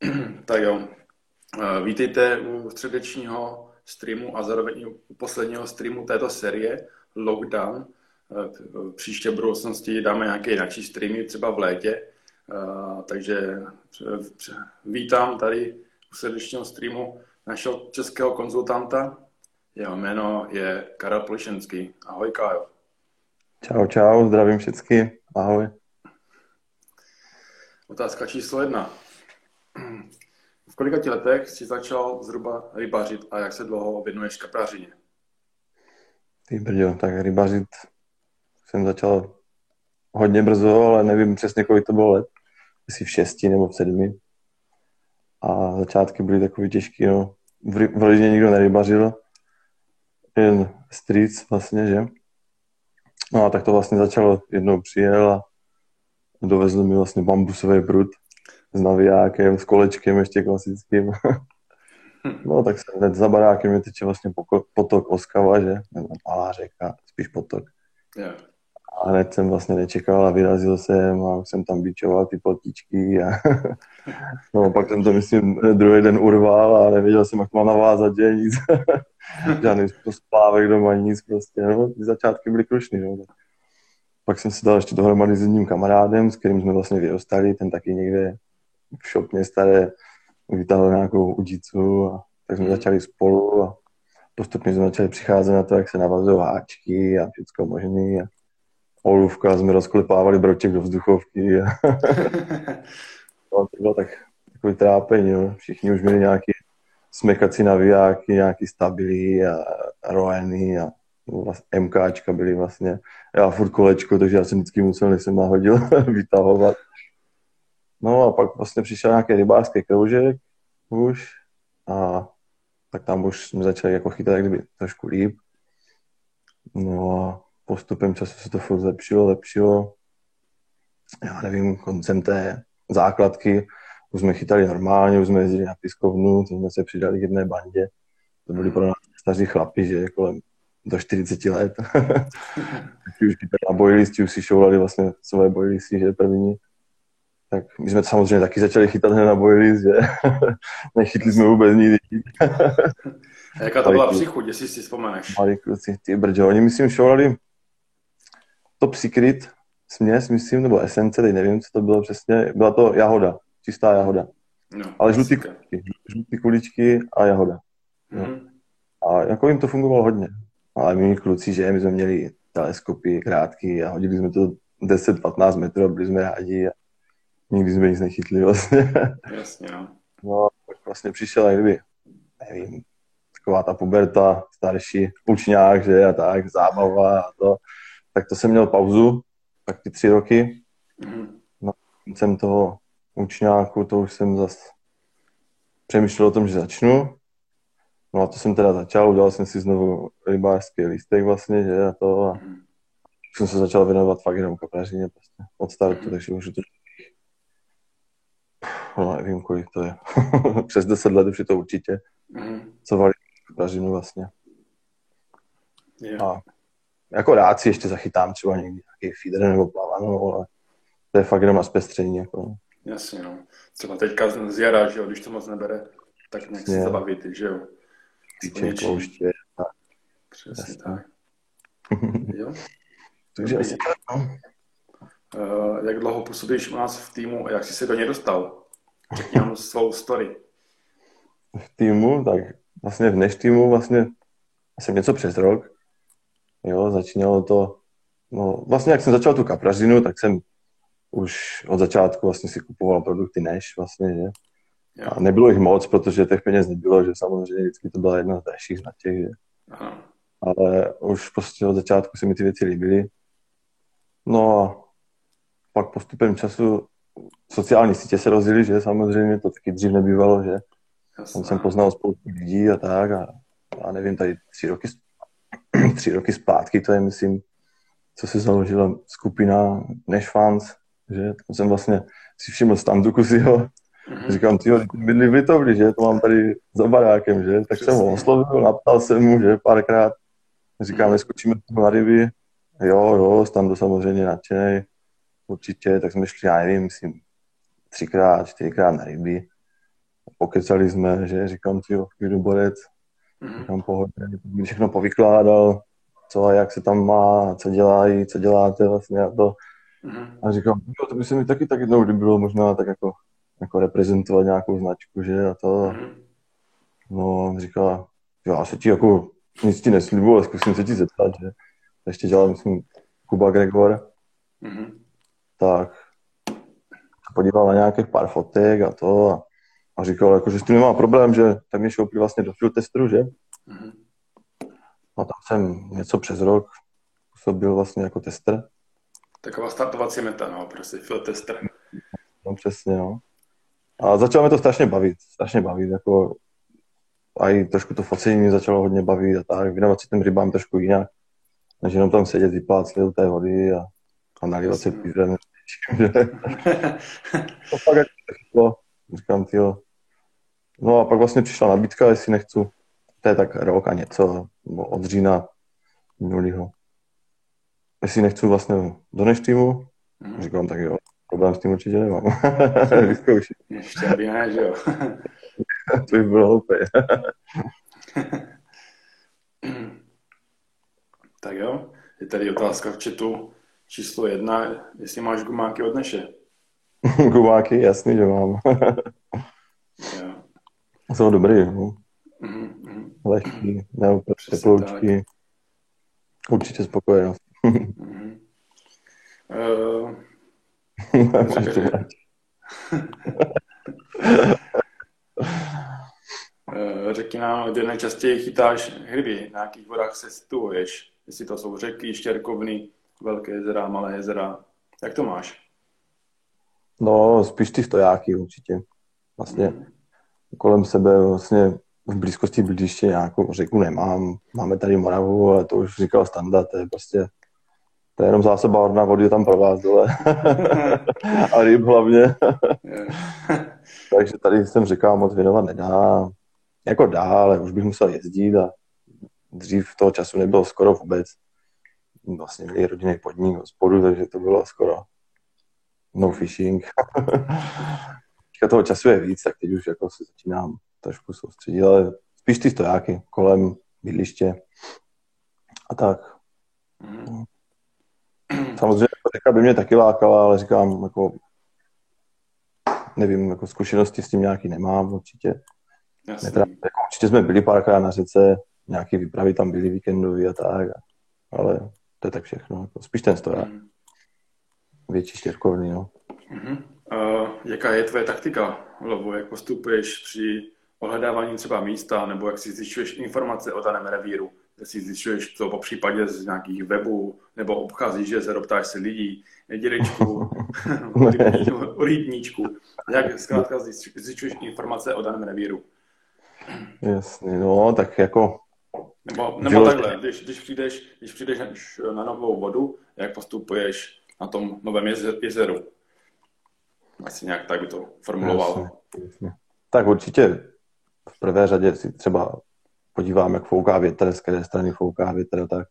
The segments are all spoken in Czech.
tak jo. Eh, vítejte u středečního streamu a zároveň u posledního streamu této série Lockdown. Eh, příště v budoucnosti dáme nějaké jinak streamy, třeba v létě. Eh, takže vítám tady u středečního streamu našeho českého konzultanta. Jeho jméno je Karel Plišenský. Ahoj, Kájo. Čau, čau, zdravím všechny. Ahoj. Otázka číslo jedna. Kolika ti letech jsi začal zhruba rybařit a jak se dlouho věnuješ kaprařině? Ty brďo, tak rybařit jsem začal hodně brzo, ale nevím přesně, kolik to bylo let. Jestli v šesti nebo v sedmi. A začátky byly takový těžký, no. V, rodině nikdo nerybařil, jen stric vlastně, že? No a tak to vlastně začalo, jednou přijel a dovezl mi vlastně bambusový prut s navijákem, s kolečkem ještě klasickým. no tak jsem hned za barákem mi teče vlastně potok Oskava, že? Malá řeka, spíš potok. Yeah. A hned jsem vlastně nečekal a vyrazil jsem a jsem tam bičoval ty potičky a no pak jsem to myslím druhý den urval a nevěděl jsem, jak mám navázat, že nic. Žádný splávek doma, nic prostě, no, ty začátky byly krušný, no. Pak jsem se dal ještě dohromady s jedním kamarádem, s kterým jsme vlastně vyrostali, ten taky někde v šopně staré vytáhl nějakou udicu a tak jsme hmm. začali spolu a postupně jsme začali přicházet na to, jak se navazují háčky a všechno možné. A olůvka jsme rozklepávali broček do vzduchovky. A no, to bylo tak takový trápení. Jo. Všichni už měli nějaký smekací navijáky, nějaký stabily a, a roeny a MKčka byly vlastně. Já furt kolečko, takže já jsem vždycky musel, než jsem nahodil, vytahovat. No a pak vlastně přišel nějaký rybářský kroužek už a tak tam už jsme začali jako chytat jak kdyby trošku líp. No a postupem času se to furt zlepšilo, lepšilo. Já nevím, koncem té základky už jsme chytali normálně, už jsme jezdili na piskovnu, to jsme se přidali k jedné bandě. To byli pro nás staří chlapi, že kolem do 40 let. už chytali na bojlisti, už si šoulali vlastně svoje bojlisty, že první tak my jsme samozřejmě taky začali chytat hned na bojlist, že nechytli jsme vůbec nikdy. A jaká to byla příchuť, jestli si vzpomeneš? Malí kluci, ty brďo, oni myslím šoulali top secret směs, myslím, nebo esence, teď nevím, co to bylo přesně, byla to jahoda, čistá jahoda. No, Ale žlutý kuličky, žlutý kuličky a jahoda. Mm-hmm. No. A jako jim to fungovalo hodně. Ale my kluci, že my jsme měli teleskopy krátký a hodili jsme to 10-15 metrů, byli jsme rádi a nikdy jsme nic nechytli vlastně. Jasně, no. No, tak vlastně přišel, jak kdyby, nevím, taková ta puberta, starší učňák, že a tak, zábava a to. Tak to jsem měl pauzu, tak ty tři roky. Mm. No, jsem toho učňáku, to už jsem zase přemýšlel o tom, že začnu. No a to jsem teda začal, udělal jsem si znovu rybářský lístek vlastně, že a to. A mm. jsem se začal věnovat fakt jenom kaprařině prostě od startu, mm. takže už to no nevím, kolik to je. Přes 10 let už je to určitě. Mm. Co valí kaprařinu vlastně. Yeah. A jako rád si ještě zachytám třeba někdy nějaký feeder nebo plavanou, ale to je fakt jenom na zpestření. Jako. Jasně, no. Třeba teďka z jara, že jo, když to moc nebere, tak nějak se zabavit, že jo. Týče, pouště. Tak. Přesně Jasně. tak. jo. Takže asi tak, no. Uh, jak dlouho působíš u nás v týmu a jak jsi se do něj dostal? Řekni svou story. V týmu, tak vlastně v než týmu vlastně jsem něco přes rok. Jo, začínalo to, no vlastně jak jsem začal tu kapražinu, tak jsem už od začátku vlastně si kupoval produkty než vlastně, že. A nebylo jich moc, protože těch peněz nebylo, že samozřejmě vždycky to byla jedna z dalších značek, že. Aha. Ale už prostě od začátku se mi ty věci líbily. No a pak postupem času sociální sítě se rozjeli, že samozřejmě to taky dřív nebývalo, že Tam jsem poznal spoustu lidí a tak a, a nevím, tady tři roky, tři roky zpátky, to je myslím, co se založila skupina Nash Fans, že? Tam jsem vlastně si všiml standu Kusiho, mm-hmm. říkám, ty bydli v Litovli, že? To mám tady za barákem, že, tak Přesně. jsem ho oslovil, naptal jsem mu, že? Párkrát, říkám, mm-hmm. skočíme na ryby, jo, jo, tam to samozřejmě nadšenej, určitě, tak jsme šli, já nevím, myslím, třikrát, čtyřikrát na ryby. pokecali jsme, že říkám, ty jdu borec, Mhm. říkám pohodě, všechno povykládal, co a jak se tam má, co dělají, co děláte vlastně a to. Mhm. A říkám, jo, to by se mi taky tak jednou líbilo možná tak jako, jako reprezentovat nějakou značku, že a to. Mhm. No, on říká, já se ti jako nic ti neslibuju, ale zkusím se ti zeptat, že ještě dělal, myslím, Kuba Gregor, Mhm. Tak se podíval na nějakých pár fotek a to a, a říkal, jako, že s tím nemá problém, že tak mě šoupli vlastně do field testeru, že? Mhm. No tam jsem něco přes rok působil vlastně jako tester, Taková startovací meta, no, prostě field tester. no přesně, no. A začalo mě to strašně bavit, strašně bavit, jako a i trošku to focení mě začalo hodně bavit a tak, věnovat se těm rybám trošku jinak, než jenom tam sedět, vyplácet do té vody a, a nalívat se Jasně. Pízem. To pak jako chytlo, říkám, tyjo. No a pak vlastně přišla nabídka, jestli nechci, to je tak rok a něco, nebo od října minulýho. Jestli nechci vlastně do než týmu, Mhm. říkám, tak jo, problém s tím určitě nemám. Vyzkouším, Ještě aby ne, že jo. to by bylo hloupé. tak jo, je tady otázka v chatu číslo jedna, jestli máš gumáky od Neše. Gumáky, jasný, že mám. Jo. Jsou dobrý, no. Mhm, mhm, lehký, nebo teploučky. Určitě spokojenost. Určitě. eh, Řekni nám, kde nejčastěji chytáš hryby, na jakých vodách se situuješ, jestli to jsou řeky, štěrkovny, velké jezera, malé jezera. Jak to máš? No, spíš ty stojáky určitě. Vlastně Mhm. kolem sebe vlastně v blízkosti bydliště nějakou řeku nemám. Máme tady Moravu, ale to už říkal Standa, to je prostě to je jenom zásoba orna vody tam pro vás dole. a ryb hlavně. Takže tady jsem říkal, moc věnovat nedá. Jako dá, ale už bych musel jezdit a dřív toho času nebylo skoro vůbec. Vlastně měli rodinný podnik hospodu, takže to bylo skoro no fishing. Teďka toho času je víc, tak teď už jako se začínám trošku soustředit, ale spíš ty stojáky kolem bydliště a tak. Mhm. Samozřejmě řeka by mě taky lákala, ale říkám, jako nevím, jako zkušenosti s tím nějaký nemám určitě. Jasně. Netra, jako určitě jsme byli párkrát na řece, nějaký výpravy tam byly víkendový a tak, ale to je tak všechno. Jako spíš ten stoják, Mhm. větší štěrkovný, no. Mhm. Uh, jaká je tvoje taktika v lovu? Jak postupuješ při ohledávání třeba místa, nebo jak si zjišťuješ informace o daném revíru? Jestli zjišťuješ to po případě z nějakých webů, nebo obcházíš jezero, ptáš se lidí, dědečku, u rybní- u rybníčku. Jak zkrátka zjišť- zjišťuješ informace o daném revíru? Jasně, no, tak jako Nebo, nebo Vyloženě. takhle, když, když, přijdeš, když přijdeš na, novou vodu, jak postupuješ na tom novém jeze- jezeru? Asi nějak tak by to formuloval. Jasně, jasně. Tak určitě v prvé řadě si třeba podívám, jak fouká větr, z které strany fouká větr, tak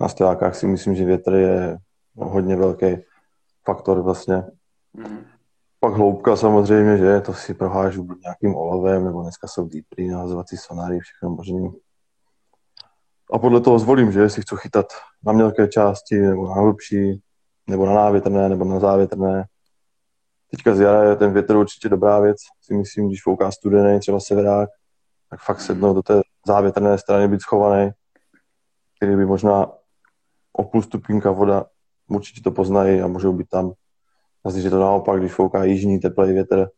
na stojákách si myslím, že větr je hodně velký faktor vlastně. Mhm. Pak hloubka samozřejmě, že to si prohážu nějakým olovem, nebo dneska jsou deepry, nahazovací sonary, všechno možný. A podle toho zvolím, že jestli chci chytat na mělké části, nebo na hlubší, nebo na návětrné, nebo na závětrné. Teďka z jara je ten větr určitě dobrá věc, si myslím, když fouká studený, třeba severák, tak fakt sednout do té závětrné strany, být schovaný, který by možná o půl stupínka voda, určitě to poznají a můžou být tam. A je to naopak, když fouká jižní teplý větr,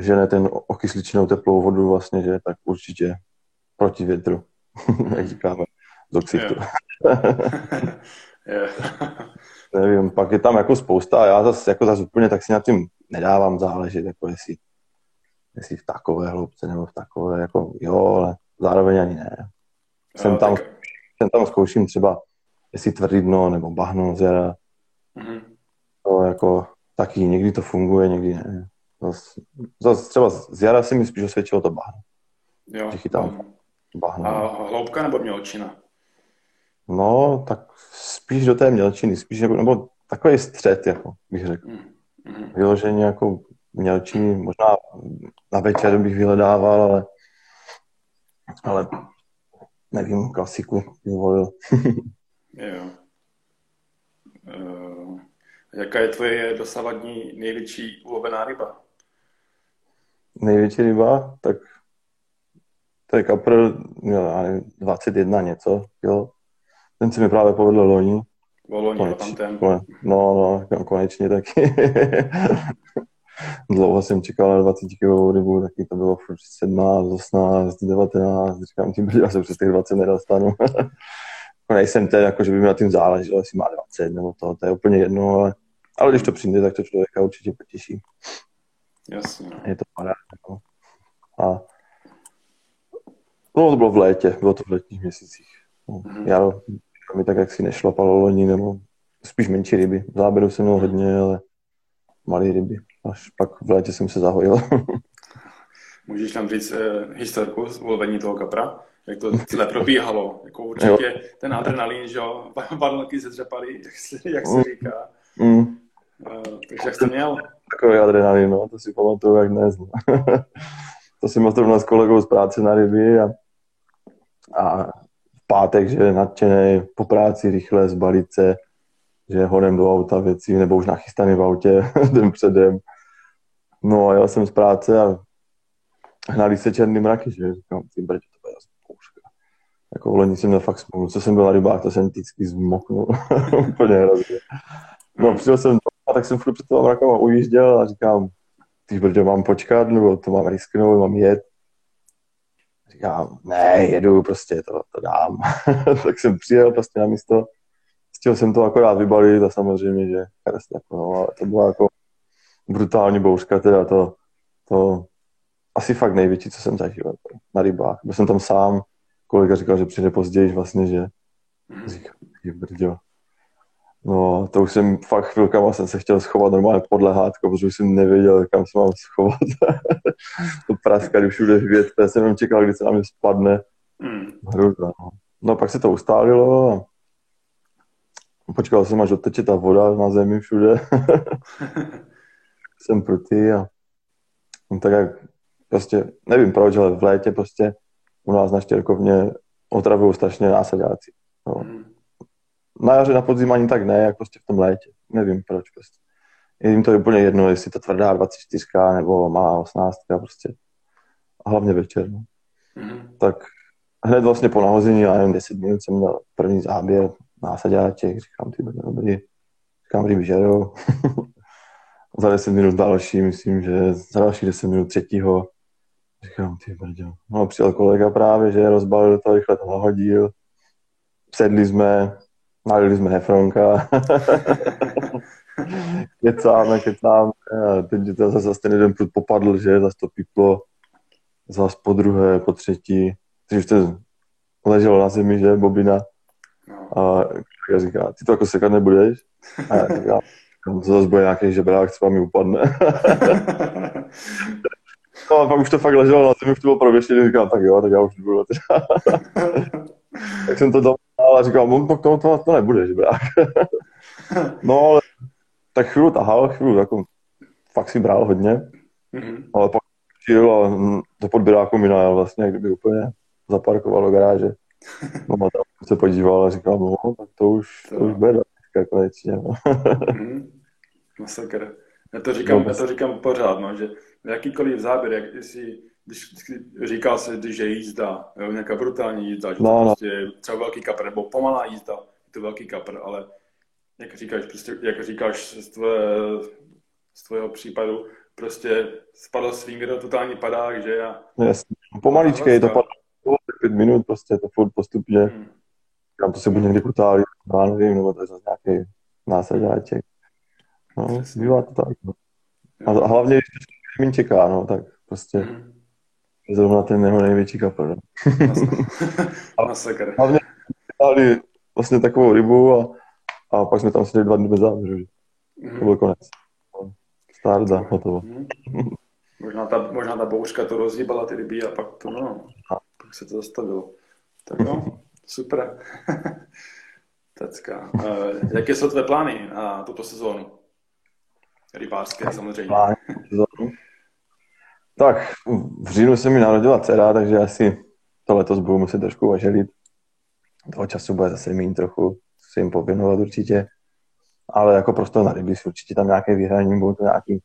že ne ten okysličnou teplou vodu vlastně, že tak určitě proti větru, jak říkáme, z. Jo. Nevím, pak je tam jako spousta a já zase jako zase úplně tak si na tím nedávám záležet, jako jestli, jestli v takové hloubce nebo v takové, jako jo, ale zároveň ani ne. Jsem Jo, tam, tak- jsem tam zkouším třeba, jestli tvrdý dno nebo bahno z jara, Mhm. to jako taky někdy to funguje, někdy ne. Zas, zas třeba z jara se mi spíš osvědčilo to bahno. Jo. Že chytám. Bahno. A hloubka nebo mělčina? No, tak spíš do té mělčiny, spíš jako, nebo takový střed, jako bych řekl. Mhm. Mhm. Vyloženě jako mělčí, možná na večer bych vyhledával, ale, ale nevím, klasiku vyvolil. jo. Uh, jaká je tvoje dosavadní největší ulovená ryba? Největší ryba? Tak to je kapr, já nevím, 21 něco, jo. Ten se mi právě povedl loni. Loni, konečně, tam ten. No, no, konečně taky. Dlouho jsem čekal na 20 kg rybu, taky to bylo furt 17, 18, 19, říkám tím, já se přes těch 20 nedostanu. Jako nejsem ten, jako, že by mi na tím záleželo, jestli má 20 nebo to, to je úplně jedno, ale, ale když to přijde, tak to člověka určitě potěší. Jasně. No. Je to paráda. No. A no, to bylo v létě, bylo to v letních měsících. No, mm-hmm. Já mi tak jak si nešlapalo loni, nebo spíš menší ryby. Záběru jsem měl hodně, ale malé ryby. Až pak v létě jsem se zahojil. Můžeš nám říct eh, historku z ulovení toho kapra? Jak to celé probíhalo? Jako určitě jo. ten adrenalin, že jo, vanlky se dřepaly, jak se, jak se mm. říká. Mm. Uh, takže jak jsi měl? Takový adrenalin, no, to si pamatuju jak dnes. No. to jsem měl zrovna s kolegou z práce na ryby a, a v pátek, že nadšený po práci rychle zbalit se, že honem do auta věcí, nebo už nachystaný v autě den předem. No a jel jsem z práce a hnali se černý mraky, že říkám, ty brď, to bude zkouška. Jako v loni jsem měl fakt smůlu, co jsem byl na rybách, to jsem vždycky zmoknul. Úplně hrozně. No přijel jsem a tak jsem furt před toho mrakem a ujížděl a říkám, ty brďo, mám počkat, nebo to mám risknout, mám jet. Říkám, ne, jedu, prostě to, to dám. tak jsem přijel prostě na místo Chtěl jsem to akorát vybalit a samozřejmě, že jako, no, ale to byla jako brutální bouřka, teda to, to asi fakt největší, co jsem zažil jako na rybách. Byl jsem tam sám, kolega říkal, že přijde později vlastně, že říkám, brďo. No, to už jsem fakt chvilkama jsem se chtěl schovat normálně pod lehátko, protože už jsem nevěděl, kam se mám schovat. to praskali všude hvězd, já jsem jenom čekal, kdy se na mě spadne. Mm. No. no, pak se to ustálilo a Počkal jsem, až odteče ta voda na zemi všude. jsem prutý a no, tak jak prostě, nevím proč, ale v létě prostě u nás na Štěrkovně otravují strašně násadáci. No. Hmm. Na jaře, na podzim ani tak ne, jak prostě v tom létě. Nevím proč prostě. Je jim to úplně jedno, jestli to tvrdá 24 nebo má 18 prostě. A hlavně večer. No. Mm. Tak hned vlastně po nahození, já nevím, 10 minut jsem měl první záběr, násadáček, říkám, ty bude dobrý, říkám, ryby žerou. za 10 minut další, myslím, že za další 10 minut třetího, říkám, ty brďo. No, přijel kolega právě, že rozbalil to, rychle to nahodil, sedli jsme, nalili jsme hefronka, kecáme, kecáme, a teď to zase ten jeden prut popadl, že, zase to piplo, zase po druhé, po třetí, teď už to leželo na zemi, že, bobina, a já říká, ty to jako sekat nebudeš? A já říkám, to zase bude nějaký žebrák, co mi upadne. no a pak už to fakt leželo na zemi, už to bylo prověštěné, říkám, tak jo, tak já už nebudu. tak jsem to dal a říkám, no, to, to, to, to nebude žebrák. no ale tak chvíli tahal, chvíli jako fakt si bral hodně, mm-hmm. ale pak přijel a do podběráku mi najel vlastně, kdyby úplně zaparkoval do garáže. No a tam se podíval a říkal, no, tak to už, to, to už bude dneska konečně. No. mm, masakr. Já to říkám, no, já to říkám pořád, no, že jakýkoliv záběr, jak jestli, když říká se, že je jízda, jo, nějaká brutální jízda, že no, to no. prostě třeba velký kapr, nebo pomalá jízda, je to velký kapr, ale jak říkáš, prostě, jak říkáš z, tvoje, z tvého případu, prostě spadl swinger, totální padák, že já... Jasně, pomaličkej to padlo pět minut, prostě to furt postupně. Hmm. Kam to se bude někdy potálit, já nevím, nebo to je zase nějaký násadáček. No, bývá to tak. No. A hlavně, když to mě čeká, no, tak prostě hmm. Zrovna ten jeho největší kapel. No. Masakr. hlavně dali vlastně takovou rybu a, a pak jsme tam seděli dva dny bez závěru. Hmm. To byl konec. Stárda, hotovo. Hmm. Možná ta, možná ta bouřka to rozhýbala ty ryby a pak to, no pak se to zastavilo. Tak jo, super. Tecka. Uh, jaké jsou tvé plány na tuto sezónu? Rybářské samozřejmě. Plán, tak v říjnu se mi narodila dcera, takže asi to letos budu muset trošku oželit. Toho času bude zase méně trochu, se jim pověnovat určitě. Ale jako prostor na ryby určitě tam nějaké vyhraní, budou to nějaký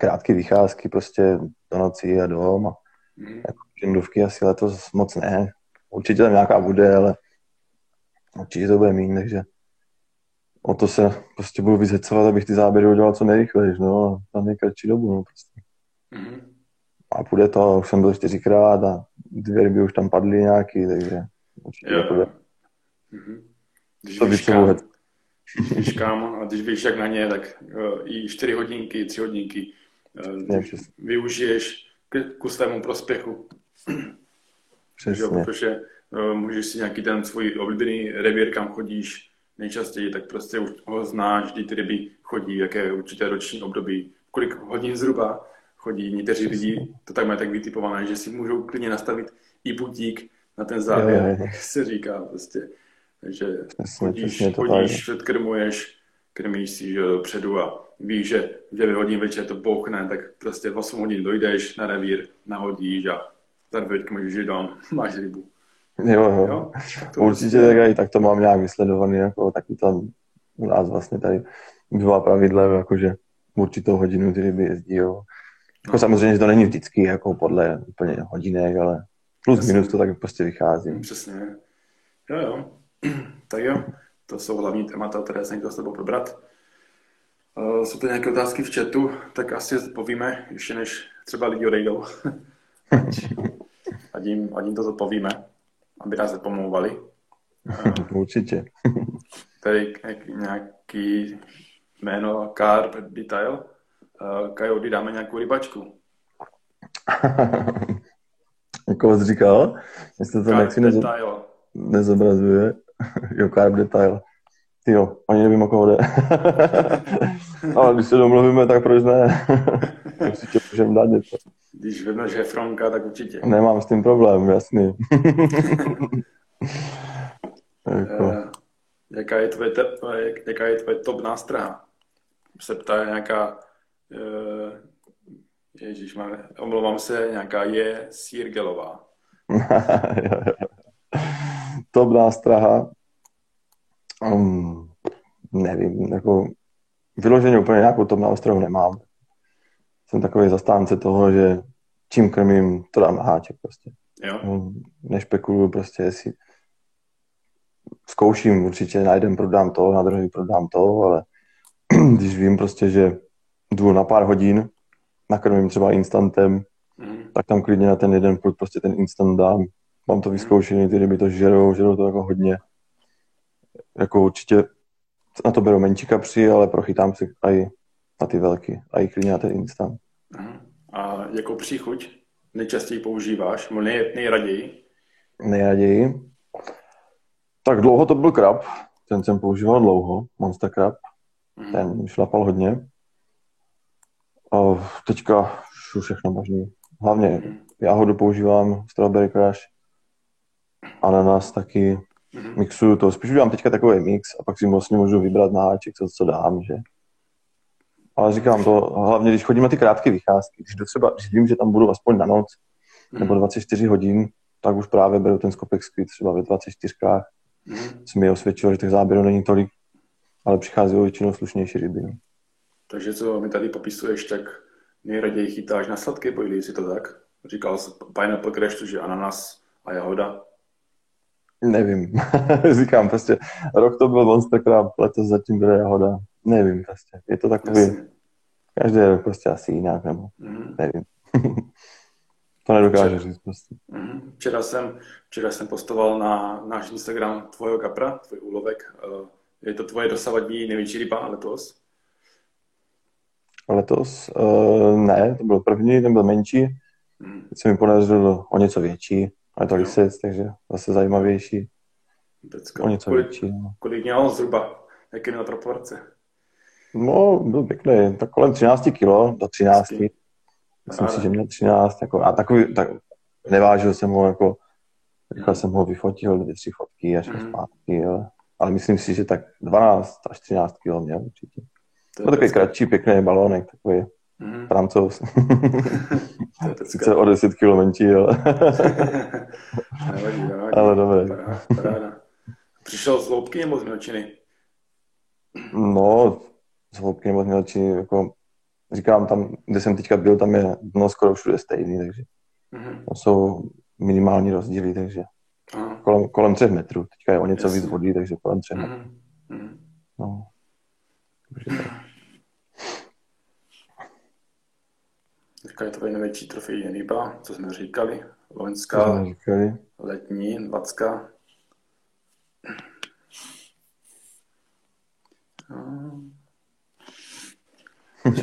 krátké vycházky prostě do noci a dom. A mm. jako žendovky asi letos moc ne. Určitě tam nějaká bude, ale určitě to bude méně, takže o to se prostě budu vyzecovat, abych ty záběry udělal co nejrychleji, no, na nejkratší dobu, no, prostě. Mm. A půjde to, už jsem byl čtyřikrát a dvě ryby už tam padly nějaký, takže určitě jo. to bude. Mm-hmm. Když to víš, kam, když kam a když víš jak na ně, tak uh, i čtyři hodinky, tři hodinky uh, využiješ k, ku svému prospěchu. Přesně. protože uh, můžeš si nějaký ten svůj oblíbený revír, kam chodíš nejčastěji, tak prostě už ho znáš, kdy ty ryby chodí, jaké určité roční období, kolik hodin zhruba chodí. Někteří lidi to tak mají tak vytipované, že si můžou klidně nastavit i butík na ten závěr, jak se říká prostě. Takže přesně, chodíš, přesně to chodíš, tak. krmuješ, krmíš si že dopředu a víš, že v 9 hodin večer to bouchne, tak prostě v 8 hodin dojdeš na revír, nahodíš a za 9 můžeš jít dom, máš rybu. Jo, jo. jo? Určitě tak, i tak to mám nějak vysledovaný, jako taky tam u nás vlastně tady byla pravidla, jakože určitou hodinu ty ryby jezdí, jo. Jako samozřejmě, že to není vždycky jako podle úplně hodinek, ale plus Přesně. minus to tak prostě vychází. Přesně. Jo, jo. tak jo, to jsou hlavní témata, které jsem chtěl s tebou probrat. Uh, jsou to nějaké otázky v chatu, tak asi povíme, ještě než třeba lidi odejdou. ať, jim, ať jim to zodpovíme, aby nás nepomlouvali. Uh, Určitě. tady nějaký jméno Carp Detail. Uh, Kajo, kdy dáme nějakou rybačku? Jako jsi říkal? Jestli to nechci nezo... nezobrazuje. jo, carb detail. Ty jo, ani nevím, o koho jde. Ale když se domluvíme, tak proč ne? určitě můžeme dát něco. Když víme, že je Fronka, tak určitě. Nemám s tím problém, jasný. jako. uh, jaká, je tvoje te, jaká je tvoje top nástraha? Se ptá nějaká Ježíš, máme, omlouvám se, nějaká je Sírgelová. top nástraha. Um, nevím, jako vyloženě úplně nějakou top nástrahu nemám. Jsem takový zastánce toho, že čím krmím, to dám na háček prostě. Jo. Um, nešpekuluju prostě, jestli zkouším určitě, na jeden prodám to, na druhý prodám to, ale když vím prostě, že jdu na pár hodin, nakrmím třeba instantem, mm. tak tam klidně na ten jeden prut prostě ten instant dám. Mám to vyzkoušený, ty ryby to žerou, žerou to jako hodně. Jako určitě na to beru menší kapři, ale prochytám si i na ty velký, a i klidně na ten instant. Mm. A jako příchuť nejčastěji používáš, nebo nej, nejraději? Nejraději? Tak dlouho to byl krab, ten jsem používal dlouho, Monster Crab, mm. ten šlapal hodně. A teďka všechno možný. Hlavně mm. jahodu používám, strawberry crush, ananas taky, mm. mixuju to. Spíš udělám teďka takový mix a pak si vlastně můžu vybrat na háček, co, co dám, že? Ale říkám to, hlavně když chodím na ty krátké vycházky, když, to třeba, když vím, že tam budu aspoň na noc, mm. nebo 24 hodin, tak už právě beru ten skopek skvět třeba ve 24 Mm. Se mi osvědčilo, že těch záběrů není tolik, ale přichází většinou slušnější ryby. No. Takže co mi tady popisuješ, tak nejraději chytáš na sladké bojly, jestli to tak? Říkal jsi pineapple crash, že ananas a jahoda. Nevím. Říkám prostě, rok to byl Monster Crab, letos zatím byla jahoda. Nevím prostě. Je to takový, Jasně. každý rok prostě asi jinak, nebo mm. nevím. to nedokážu říct prostě. Mm. Včera jsem, včera jsem postoval na náš Instagram tvojho kapra, tvůj úlovek. Eh, je to tvoje dosavadní největší ryba letos? Letos? Uh, ne, to byl první, ten byl menší. Teď se mi podařilo o něco větší, ale to lisec, takže zase zajímavější. Decka. O něco kolik, větší. No. Kolik měl zhruba? Jaké měl proporce? No, byl pěkný, tak kolem 13 kg do 13. Myslím si, že měl 13, jako, a takový, tak nevážil jsem ho, jako, rychle jsem ho vyfotil, dvě, tři fotky až mm. zpátky, ale, ale myslím si, že tak 12 až 13 kg měl určitě. To je no, takový kratší, pěkný balónek, takový mm-hmm. francouz. Sice o 10 kg menší, ale... nevadí, nevadí. ale dobré. Paráda, paráda. Přišel z hloubky nebo z mělčiny? No, z hloubky nebo z mělčiny, jako říkám, tam, kde jsem teďka byl, tam je dno skoro všude stejný, takže mm-hmm. to jsou minimální rozdíly, takže Aha. kolem, kolem třech metrů. Teďka je o něco Jasně. víc vody, takže kolem třech metrů. Mm-hmm. No. Takže tak. Jaká je tvoje největší trofej ryba, co jsme říkali? Loňská, říkali. letní, dvacka.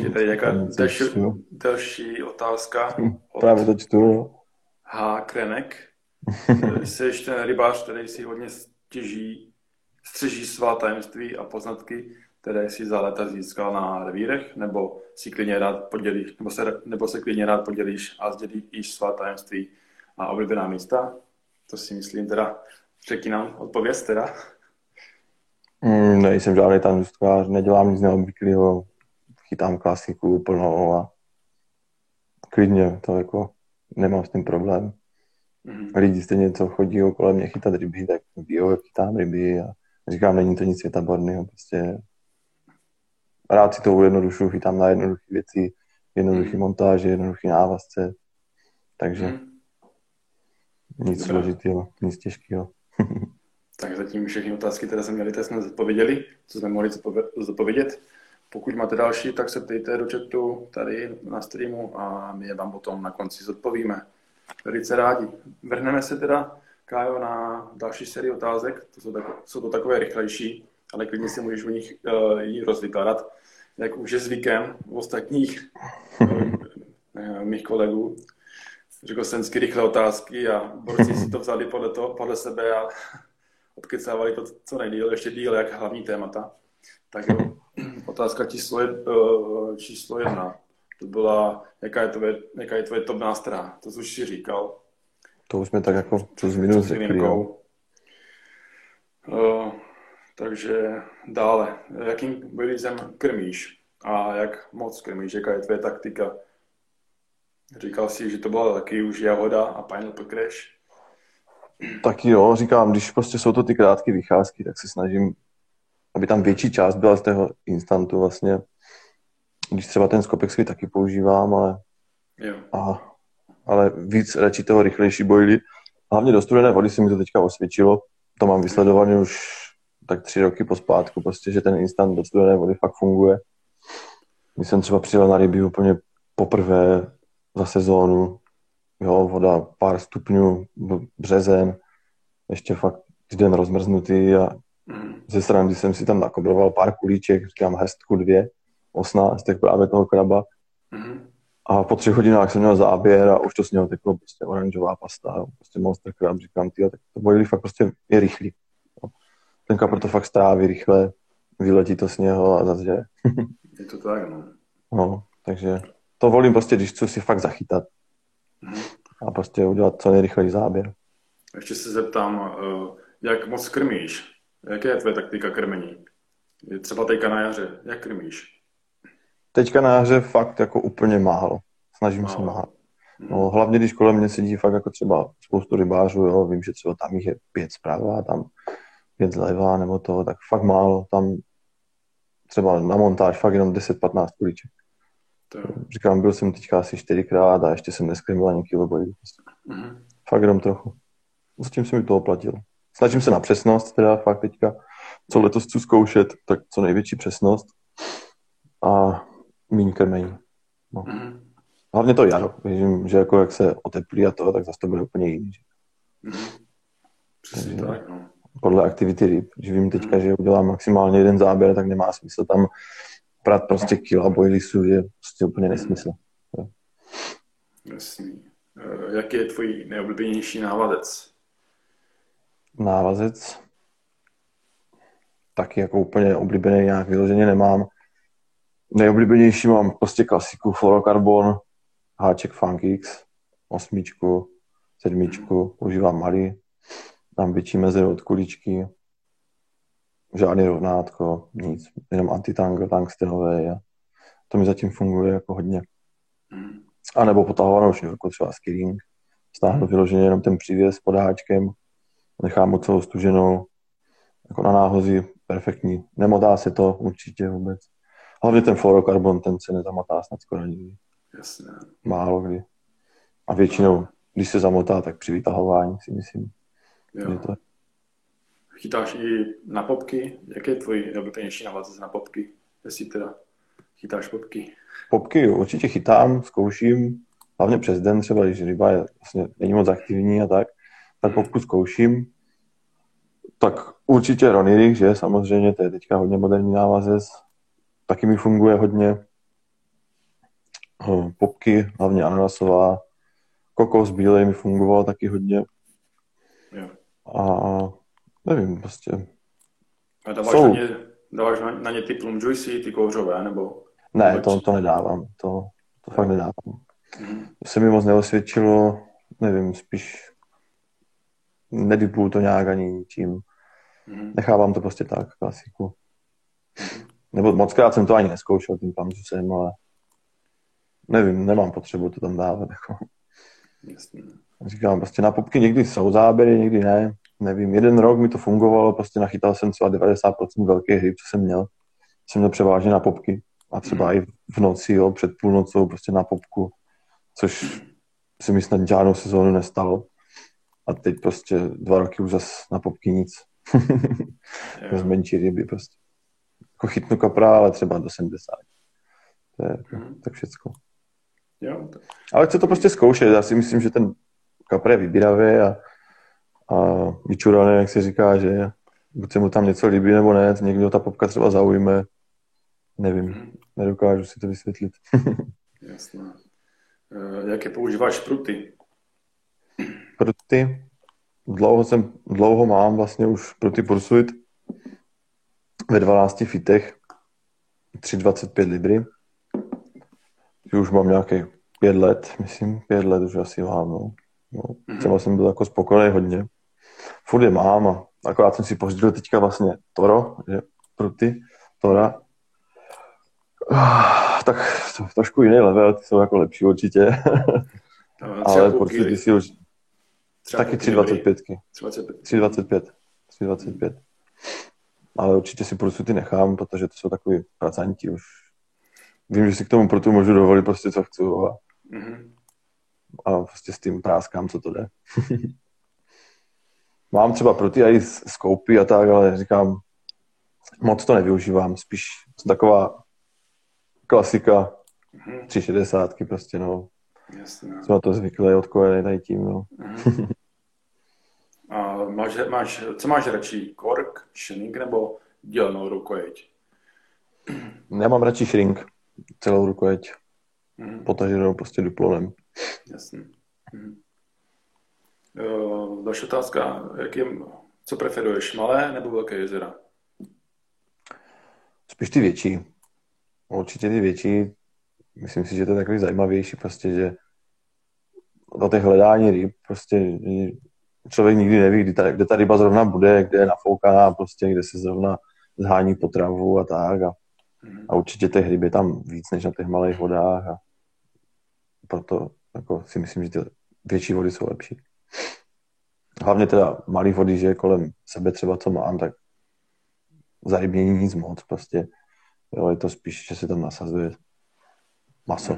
Je tady nějaká další, další otázka. Právě to čtu. H. Krenek. Jsi ten rybář, který si hodně stěží, střeží svá tajemství a poznatky, které si za léta získal na revírech, nebo si klidně rád podělíš, nebo se, nebo se klidně rád podělíš a sdělíš svá tajemství a oblíbená místa? To si myslím teda, řekni nám, odpověz teda. Mm, nejsem žádný tančkář, nedělám nic neobvyklého, chytám klasiku plnou a klidně to jako nemám s tím problém. Mm-hmm. Lidi stejně, co chodí okolo mě chytat ryby, tak ví, jak chytám ryby a říkám, není to nic světaborného, prostě rád si to ujednodušu, chytám na jednoduché věci, jednoduché mm. montáže, jednoduché návazce, takže mm. nic složitého, nic těžkého. tak zatím všechny otázky, které jsme měli, jsme zodpověděli, co jsme mohli zodpovědět. Pokud máte další, tak se ptejte do chatu tady na streamu a my je vám potom na konci zodpovíme. Velice rádi. Vrhneme se teda, Kájo, na další sérii otázek. To jsou, tak, jsou to takové rychlejší, ale klidně si můžeš o nich uh, rozvykládat, jak už je zvykem u ostatních uh, mých kolegů. Řekl jsem vždycky rychlé otázky a borci si to vzali podle, to, podle sebe a odkecávali to co nejdíl, ještě díl, jak hlavní témata. Tak jo, otázka číslo, je, uh, číslo jedna. To byla, jaká je tvoje, jaká je tvoje top nástrá? To, co už jsi říkal. To už jsme tak jako plus minus řekli. Uh, takže dále. Jakým bojlízem krmíš? A jak moc krmíš? Jaká je tvoje taktika? Říkal jsi, že to byla taky už jahoda a pineapple crash. Taky jo, říkám, když prostě jsou to ty krátké vycházky, tak se snažím, aby tam větší část byla z toho instantu vlastně. Když třeba ten skopek svý taky používám, ale, jo. A, ale víc radši toho rychlejší bojly. Hlavně do studené vody se mi to teďka osvědčilo. To mám vysledované už tak tři roky pospátku, prostě, že ten instant do studené vody fakt funguje. Když jsem třeba přijel na ryby úplně poprvé za sezónu, jo, voda pár stupňů, březen, ještě fakt den rozmrznutý a ze strany, jsem si tam nakobroval pár kulíček, říkám hrstku dvě, osnáctek právě toho kraba. A po třech hodinách jsem měl záběr a už to z něho teklo prostě oranžová pasta, prostě monster krab, říkám, ty, tak to bojili fakt prostě je rychlý. Jo. Ten kapr to fakt stráví rychle, vyletí to z něho a zase Je to tak, no. No, takže to volím prostě, když chci si fakt zachytat. Mm-hmm. A prostě udělat co nejrychleji záběr. Ještě se zeptám, eh, jak moc krmíš? Jaká je tvoje taktika krmení? Je třeba teďka na jaře, jak krmíš? Teďka na jaře fakt jako úplně málo. Snažím málo. se málo. No, hlavně když kolem mě sedí fakt jako třeba spoustu rybářů, jo, vím, že třeba tam jich je pět zprava, tam pět zleva nebo to, tak fakt málo, tam třeba na montáž fakt jenom 10-15 kuliček. To... Říkám, byl jsem teďka asi čtyřikrát a ještě jsem neskrmil ani kilo bojí. Mm-hmm. Fakt jenom trochu. Zatím se mi to oplatilo. Snažím se na přesnost, teda fakt teďka, co letos chci zkoušet, tak co největší přesnost a méně krmení. No. Mm-hmm. Hlavně to jaro. Vidím, že jako jak se oteplí a to, tak zase to bude úplně jiný. Mm-hmm. Přesně Takže, tak, no. Podle aktivity ryb. Když vím teďka, mm-hmm. že udělám maximálně jeden záběr, tak nemá smysl tam prat prostě kila bojlisu, je prostě úplně nesmysl. Jasný. Eh, jaký je tvůj nejoblíbenější návazec? Návazec? Taky jako úplně oblíbený nějak vyloženě nemám. Nejoblíbenější mám prostě klasiku fluorokarbon, háček Funkix, osmičku, sedmičku, používám malý, tam větší mezeru od kuličky. žádný rovnátko, nic, jenom antitang, tungstenový a to mi zatím funguje jako hodně. Mhm. A nebo potahovanou šňůrku, třeba skilling. Stáhnu vyloženě jenom ten přívěs s podáčkem, nechám mu celou stuženou, jako na náhozí, perfektní. Nemotá se to určitě vůbec. Hlavně ten fluorokarbon, ten se nezamotá snad skoro nikdy. Jasně. Málo kdy. A většinou, když se zamotá, tak při vytahování si myslím. Jo. Je to, Chytáš i na popky? Jaké je tvoje nejoblíbenější navazace na popky? Jestli teda chytáš popky. popky jo, určitě chytám, zkouším, hlavně přes den třeba, když ryba je, vlastně není moc aktivní a tak, tak popku zkouším. Tak určitě Ronny že samozřejmě, to je teďka hodně moderní návazec, taky mi funguje hodně. Hm, Popky, hlavně ananasová, kokos bílej mi fungoval taky hodně. A nevím, prostě A dáváš, Jsou. na ně, dáváš na, na ně ty plum juicy, ty kouřové, nebo? ne, to, to nedávám, to, to fakt nedávám. Mhm. To se mi moc neosvědčilo, nevím, spíš nedypuju to nějak ani ničím. Mhm. Nechávám to prostě tak, klasiku. Nebo moc krát jsem to ani neskoušel tím pamžusem, ale nevím, nemám potřebu to tam dávat. Jako. Jasně. Říkám, prostě na popky někdy jsou záběry, někdy ne. Nevím, jeden rok mi to fungovalo, prostě nachytal jsem třeba 90% velkých ryb, co jsem měl. Jsem měl převážně na popky. A třeba i v noci, jo, před půlnocou prostě na popku, což se mi snad žádnou sezónu nestalo. A teď prostě dva roky už zas na popky nic. Z menší ryby prostě. Jako chytnu kapra, ale třeba do 70. To je Mhm. tak všecko. Jo, tak- Ale chce to prostě zkoušet. Já si myslím, že ten kapr je vybíravý a, a vyčuraný, jak se říká, že buď se mu tam něco líbí nebo ne, někdo ta popka třeba zaujme. Nevím, Mhm. nedokážu si to vysvětlit. Jasné. Eh, Jaké používáš pruty? Pruty, dlouho, jsem, dlouho mám vlastně už pruty Pursuit ve 12 fitech 3,25 libry. Už mám nějakých pět let, myslím, pět let už asi mám, no. No třeba jsem byl jako spokojený hodně. Furt je mám a akorát jsem si pořídil teďka vlastně Toro, že pruty, Tora. Ah, Tak to, trošku jiný level, ty jsou jako lepší určitě, Eh, ale Pursuity kily. si už Třeba taky půl kily. 3,25. 3,25. 3,25. 3,25. Ale určitě si Pursuity nechám, protože to jsou takový pracanti už. Vím, že si k tomu proto můžu dovolit prostě co chci a, Mhm. A prostě s tím práskám, co to jde. Mám třeba pro ty i z z koupy a tak, ale říkám, moc to nevyužívám, spíš jsem taková klasika Mhm. 360 prostě, no. Jasné. Jsem na to zvyklý, odkojený tady tím, no. Mhm. A máš, máš, co máš radši? Kork, šening nebo dělnou rukojeť? Já mám radši shrink, celou rukojeť, Mhm. potaženou prostě duplonem. Jasně. Mhm. Další otázka. Jak je, co preferuješ, malé nebo velké jezera? Spíš ty větší. Určitě ty větší. Myslím si, že to je takový zajímavější, prostě, že do těch hledání ryb, prostě člověk nikdy neví, kdy ta, kde ta ryba zrovna bude, kde je nafoukaná, prostě, kde se zrovna zhání potravu a tak. A, Mhm. a určitě těch ryb je tam víc než na těch malých vodách a proto jako, si myslím, že ty větší vody jsou lepší. Hlavně teda malý vody, že kolem sebe třeba co mám, tak za ryb není nic moc prostě. Jo, je to spíš, že se tam nasazuje maso.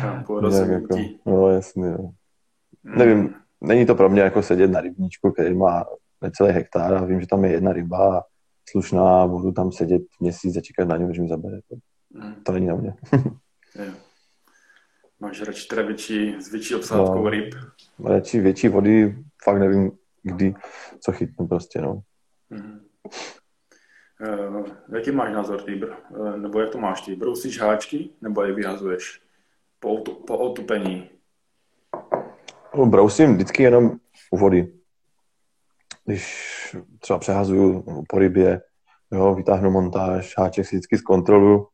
Chápu, rozumím jako, no jasně, jo. Mhm. Nevím, není to pro mě jako sedět na rybníčku, který má necelý hektar a vím, že tam je jedna ryba slušná a budu tam sedět měsíc a čekat na něj, že mi zabere. To, Mhm. to není na mě. Máš radši teda větší, s větší obsádkou No. ryb. Radši větší vody, fakt nevím, kdy, co chytnu prostě, no. Mhm. Uh, jaký máš názor, Týbr? Uh, nebo jak to máš ty? Brousíš háčky nebo je vyhazuješ po, outu, po outupení? No, brousím vždycky jenom u vody. Když třeba přehazuju po rybě, jo, vytáhnu montáž, háček si vždycky zkontroluju,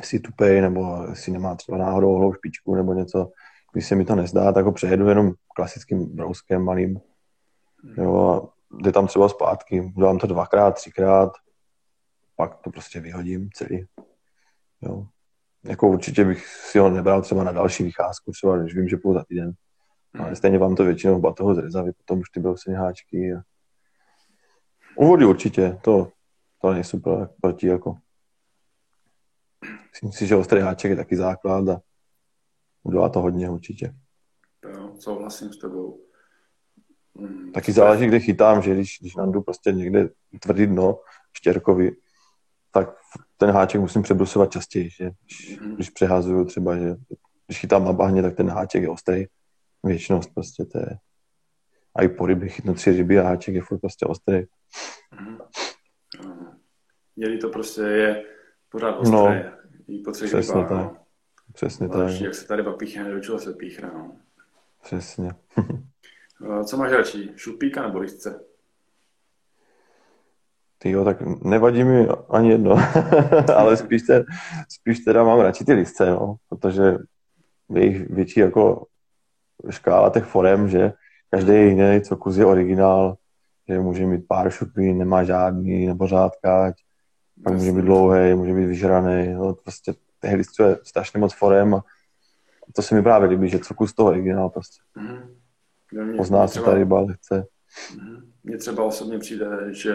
jestli tupej, nebo jestli nemá třeba náhodou holou špičku nebo něco. Když se mi to nezdá, tak ho přejedu jenom klasickým brouskem malým Jo, a jde tam třeba zpátky, udělám to dvakrát, třikrát, pak to prostě vyhodím celý. Jo. Jako určitě bych si ho nebral třeba na další vycházku, třeba když vím, že půjdu za týden. Hmm. Ale stejně vám to většinou v batohu zrezaví, potom už ty brousení háčky. A... Úvody určitě, to, to nejsou proti jako. Myslím si, že ostrý háček je taky základ a udělá to hodně určitě. Jo, souhlasím s tebou. Hmm, taky záleží, kde chytám, že když, když nandu prostě někde tvrdý dno štěrkovi, tak ten háček musím přebrusovat častěji, že? Když, mm-hmm. když přehazuju třeba, že když chytám na bahně, tak ten háček je ostrý. Většinost prostě to je... A i po rybě chytnu tři ryby a háček je furt prostě ostrý. Mm-hmm. Měli to prostě je pořád ostré. No, I po třech přesně rybách, tak. No. Přesně tak. jak se ta ryba píchne, do čeho se píchne. No. Přesně. Co máš radši, šupíka nebo listce? Ty jo, tak nevadí mi ani jedno, ale spíš, te, spíš teda mám radši ty listce, no, protože je jich větší jako škála těch forem, že každý je jiný, co kus je originál, že může mít pár šupí, nemá žádný, nebo řádka, pak může být dlouhý, může být vyžraný, no, prostě listů je strašně moc forem a to se mi právě líbí, že co kus toho originál prostě. Mm-hmm. Pozná se ta ryba lehce. Mm-hmm. Mně třeba osobně přijde, že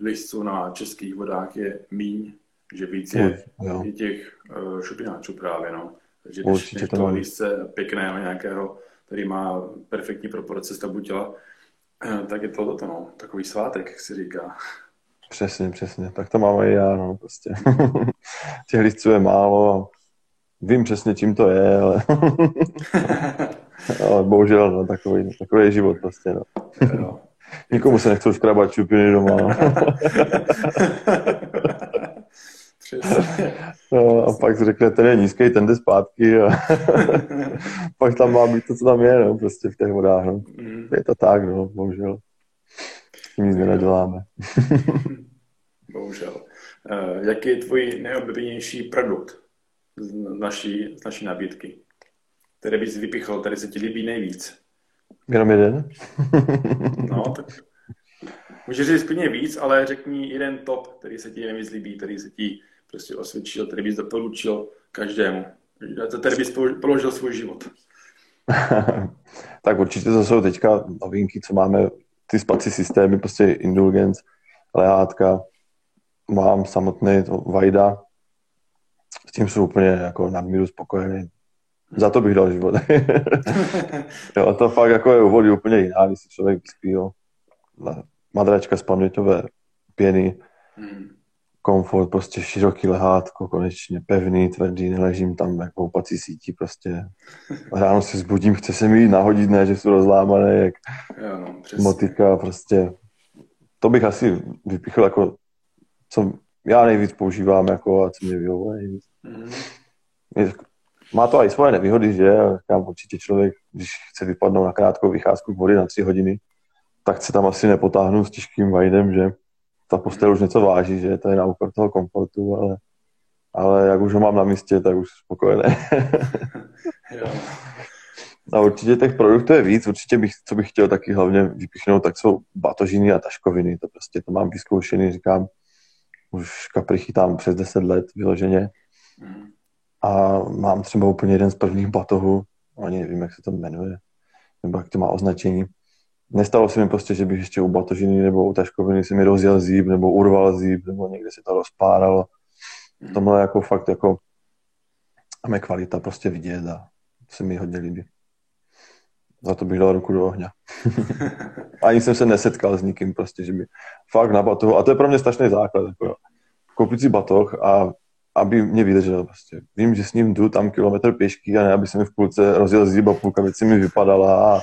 listců na českých vodách je míň, že víc je jo. těch uh, šupináčů právě, no. Takže když Určitě to lístce pěkného nějakého, který má perfektní proporce stavbu těla, uh, tak je to, to no, takový svátek, jak se říká. Přesně, přesně. Tak to máme i já, no, prostě. těch listců je málo a vím přesně, čím to je, ale, ale bohužel, no, takový, takový je život prostě, no. jo. Nikomu se nechcou škrabat čupiny doma. No, a pak řekne, ten je nízký, ten jde zpátky a pak tam má být to, co tam je, no, prostě v těch vodách. No. Mm. Je to tak, no, bohužel. Nic nenaděláme. bohužel. Uh, jaký je tvůj nejoblíbenější produkt z naší, z naší nabídky? Který bys vypichl, který se ti líbí nejvíc? Jenom jeden? no, tak můžeš říct klidně víc, ale řekni jeden top, který se ti nejvíc líbí, který se ti prostě osvědčil, který bys doporučil každému. Který bys položil svůj život. tak určitě to jsou teďka novinky, co máme, ty spací systémy, prostě Indulgence, lehátka, mám samotný to Vajda, s tím jsou úplně jako nadmíru spokojený. Za to bych dal život. jo, to fakt jako je u úplně jiná, když si člověk vyspí, jo. Madračka z paměťové pěny, hmm. Komfort, prostě široký lehátko, konečně pevný, tvrdý, neležím tam jako houpací sítí, prostě. Ráno se zbudím, chce se mi jít nahodit, ne, že jsou rozlámané, jak jo, no, motika, prostě. To bych asi vypichl jako, co já nejvíc používám, jako a co mě vyhovuje nejvíc. Hmm má to i svoje nevýhody, že říkám, určitě člověk, když chce vypadnout na krátkou vycházku vody na tři hodiny, tak se tam asi nepotáhnu s těžkým vajdem, že ta postel už něco váží, že to je na úkor toho komfortu, ale, ale jak už ho mám na místě, tak už spokojený. A určitě těch produktů je víc, určitě bych, co bych chtěl taky hlavně vypichnout, tak jsou batožiny a taškoviny, to prostě to mám vyzkoušený, říkám, už kapry chytám přes 10 let vyloženě. A mám třeba úplně jeden z prvních batohů, ani nevím, jak se to jmenuje, nebo jak to má označení. Nestalo se mi prostě, že bych ještě u batožiny nebo u taškoviny si mi rozjel zíb, nebo urval zíb, nebo někde se to rozpáralo. V tomhle jako fakt jako tam je kvalita prostě vidět a se mi hodně líbí. Za to bych dal ruku do ohně. Ani jsem se nesetkal s nikým prostě, že by fakt na batohu, a to je pro mě strašný základ, jako koupit si batoh a aby mě vydržel. Prostě. Vím, že s ním jdu tam kilometr pěšky a ne, aby se mi v půlce rozjel zíba, půlka věci mi vypadala a,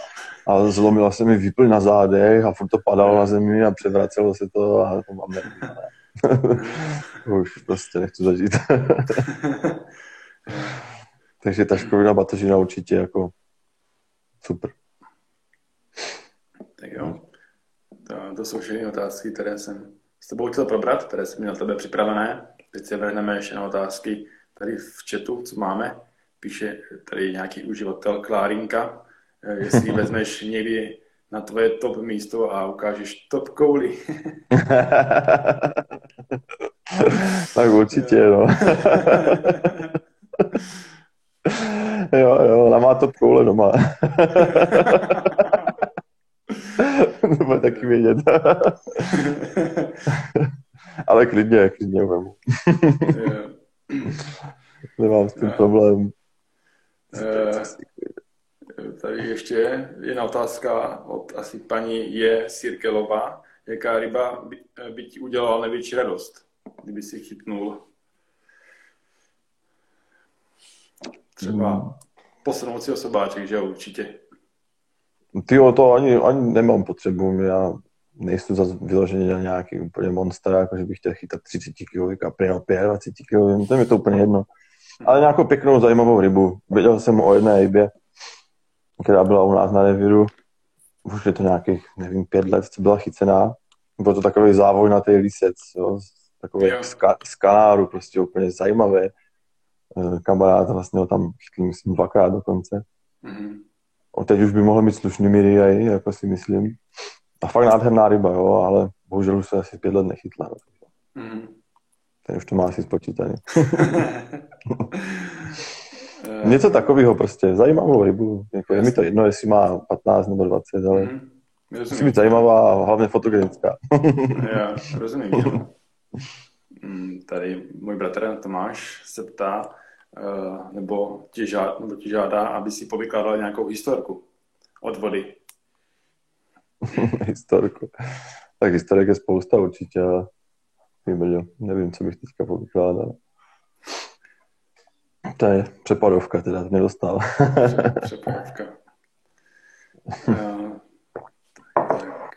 a zlomila se mi výplň na zádech a furt to padalo na zemi a převracelo se to a to mám Už prostě nechci zažít. Takže ta škovina batožina určitě jako super. Tak jo. To, to jsou všechny otázky, které jsem s tebou chtěl probrat, které jsem měl tebe připravené. Teď se vrhneme ještě na otázky tady v chatu, co máme. Píše tady nějaký uživatel Klárinka, eh, jestli vezmeš někdy na tvoje top místo a ukážeš top kouli. tak určitě, no. jo, jo, ona má top koule doma. to bude taky vědět. Ale klidně, klidně vemu. Nemám s tím problém. Eh, tady ještě jedna otázka od asi paní je Sirkelová. Jaká ryba by, by ti udělala největší radost, kdyby si chytnul třeba hmm. posunout si osobáček, že jo, určitě. Ty to ani, ani nemám potřebu, já nejsem zase vyloženě nějaký úplně monster, jako že bych chtěl chytat 30 kg nebo 25 kg, to je mi to úplně jedno. Ale nějakou pěknou, zajímavou rybu. Viděl jsem o jedné rybě, která byla u nás na reviru. Už je to nějakých, nevím, pět let, co byla chycená. Byl to takový závoj na té lisec, jo, takový ska, z kanáru, prostě úplně zajímavé. Eh, kamarád vlastně ho tam chytl, myslím, dvakrát dokonce. Mm-hmm. O teď už by mohl mít slušný míry, jako si myslím. A fakt nádherná ryba, jo, ale bohužel už se asi pět let nechytla. Mm. Ten už to má asi spočítaný. Něco takového prostě, zajímavou rybu. Jako je mi to jedno, jestli má 15 nebo 20, ale mm. musí být zajímavá a hlavně fotogenická. Já rozumím. Mm, tady můj bratr Tomáš se ptá, uh, nebo, ti žádá, nebo ti žádá, aby si povykládal nějakou historku od vody. historku. Tak historek je spousta určitě, ale nevím, co bych teďka povykládal. To je přepadovka, teda to nedostal. Přepadovka. Uh, tak.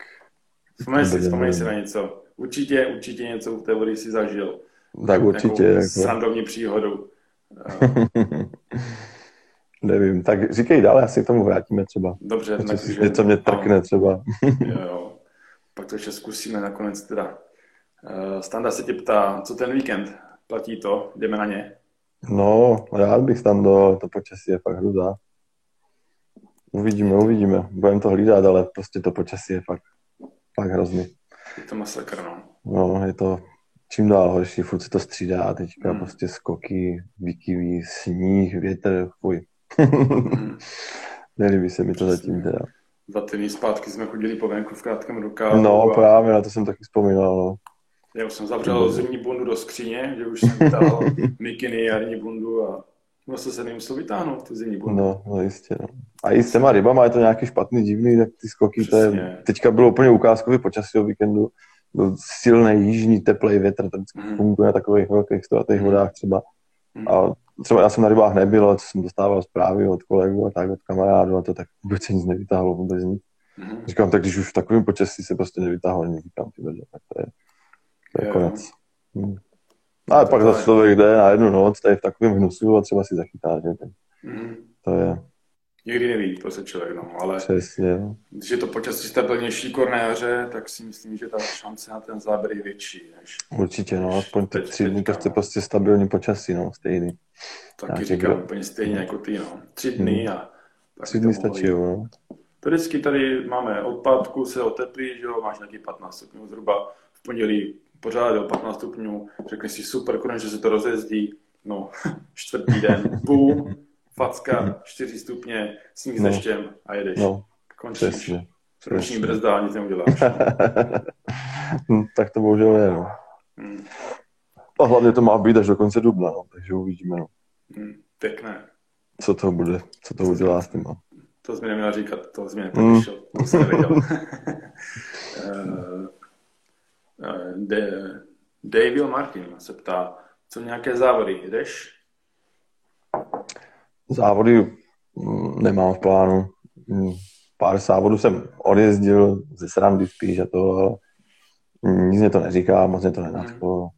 Vzpomeň si, vzpomeň si na něco. Určitě, určitě něco v vody si zažil. Tak určitě. Jako... Srandovní příhodu. Uh. Nevím, tak říkej dál, já si k tomu vrátíme třeba. Dobře. Něco, si, něco mě trkne třeba. jo, jo. Pak to ještě zkusíme nakonec teda. Uh, Standa se tě ptá, co ten víkend? Platí to? Jdeme na ně? No, rád bych tam do, to počasí je fakt hruza. Uvidíme, uvidíme. Budeme to hlídat, ale prostě to počasí je fakt, fakt hrozný. Je to masakr, no. No, je to čím dál horší, furt se to střídá, teďka hmm. prostě skoky, výkyvy, sníh, větr, fuj. Nelíbí se mi to zatím teda. Dva týdny zpátky jsme chodili po venku v krátkém rukávu. No, a... právě, na to jsem taky vzpomínal, no. Já už jsem zavřel zimní bundu do skříně, že už jsem vytáhl mikiny, jarní bundu a vlastně se nemusel vytáhnout tu zimní bundu. No, no jistě. No. A i s těma rybama je to nějaký špatný, divný, tak ty skoky, to je, teďka bylo úplně ukázkový počasí o víkendu, byl silný jižní teplý větr, ten mm. funguje na takových velkých stojatých mm. vodách třeba. Mm. A třeba já jsem na rybách nebyl, ale co jsem dostával zprávy od kolegů a tak, od kamarádů a to tak vůbec se nic nevytáhlo, vůbec nic. Mm. Říkám, tak když už v takovém počasí se prostě nevytáhlo, říkám, ty tak to je, to je konec. Hmm. Ale pak zase člověk jde na jednu noc, tady v takovém hnusu a třeba si zachytá, že? Mm. To je... Někdy neví prostě člověk, no, ale Přesně. No. když je to počasí stabilnější kornéře, tak si myslím, že ta šance na ten záběr je větší. Než, Určitě, no, aspoň ty tři dny to chce prostě stabilní počasí, no, stejný. Taky říkám kdo... úplně stejně jako ty, no. Tři dny hmm. a... Tři dny stačí, jo. No. To vždycky tady máme od pátku se oteplí, že jo, máš nějaký 15 stupňů zhruba, v pondělí pořád o 15 stupňů, řekli si super, konečně se to rozjezdí, no, čtvrtý den, boom, facka, 4 stupně, sníh no. s deštěm a jedeš. No, Končíš. Přesně. Roční brzda, nic neuděláš. no, tak to bohužel je, no. Hmm. A hlavně to má být až do konce dubna, no, takže uvidíme, no. Hmm, pěkné. Co to bude, co to udělá s tím, no. To jsi mi neměl říkat, to jsi mi nepověšel, mm. to jsem nevěděl. uh, Davil Martin se ptá, co nějaké závody, jdeš? Závody mm, nemám v plánu. Mm, pár závodů jsem odjezdil ze srandy spíš a to, ale nic mě to neříká, moc mě to nenadchlo. Hmm.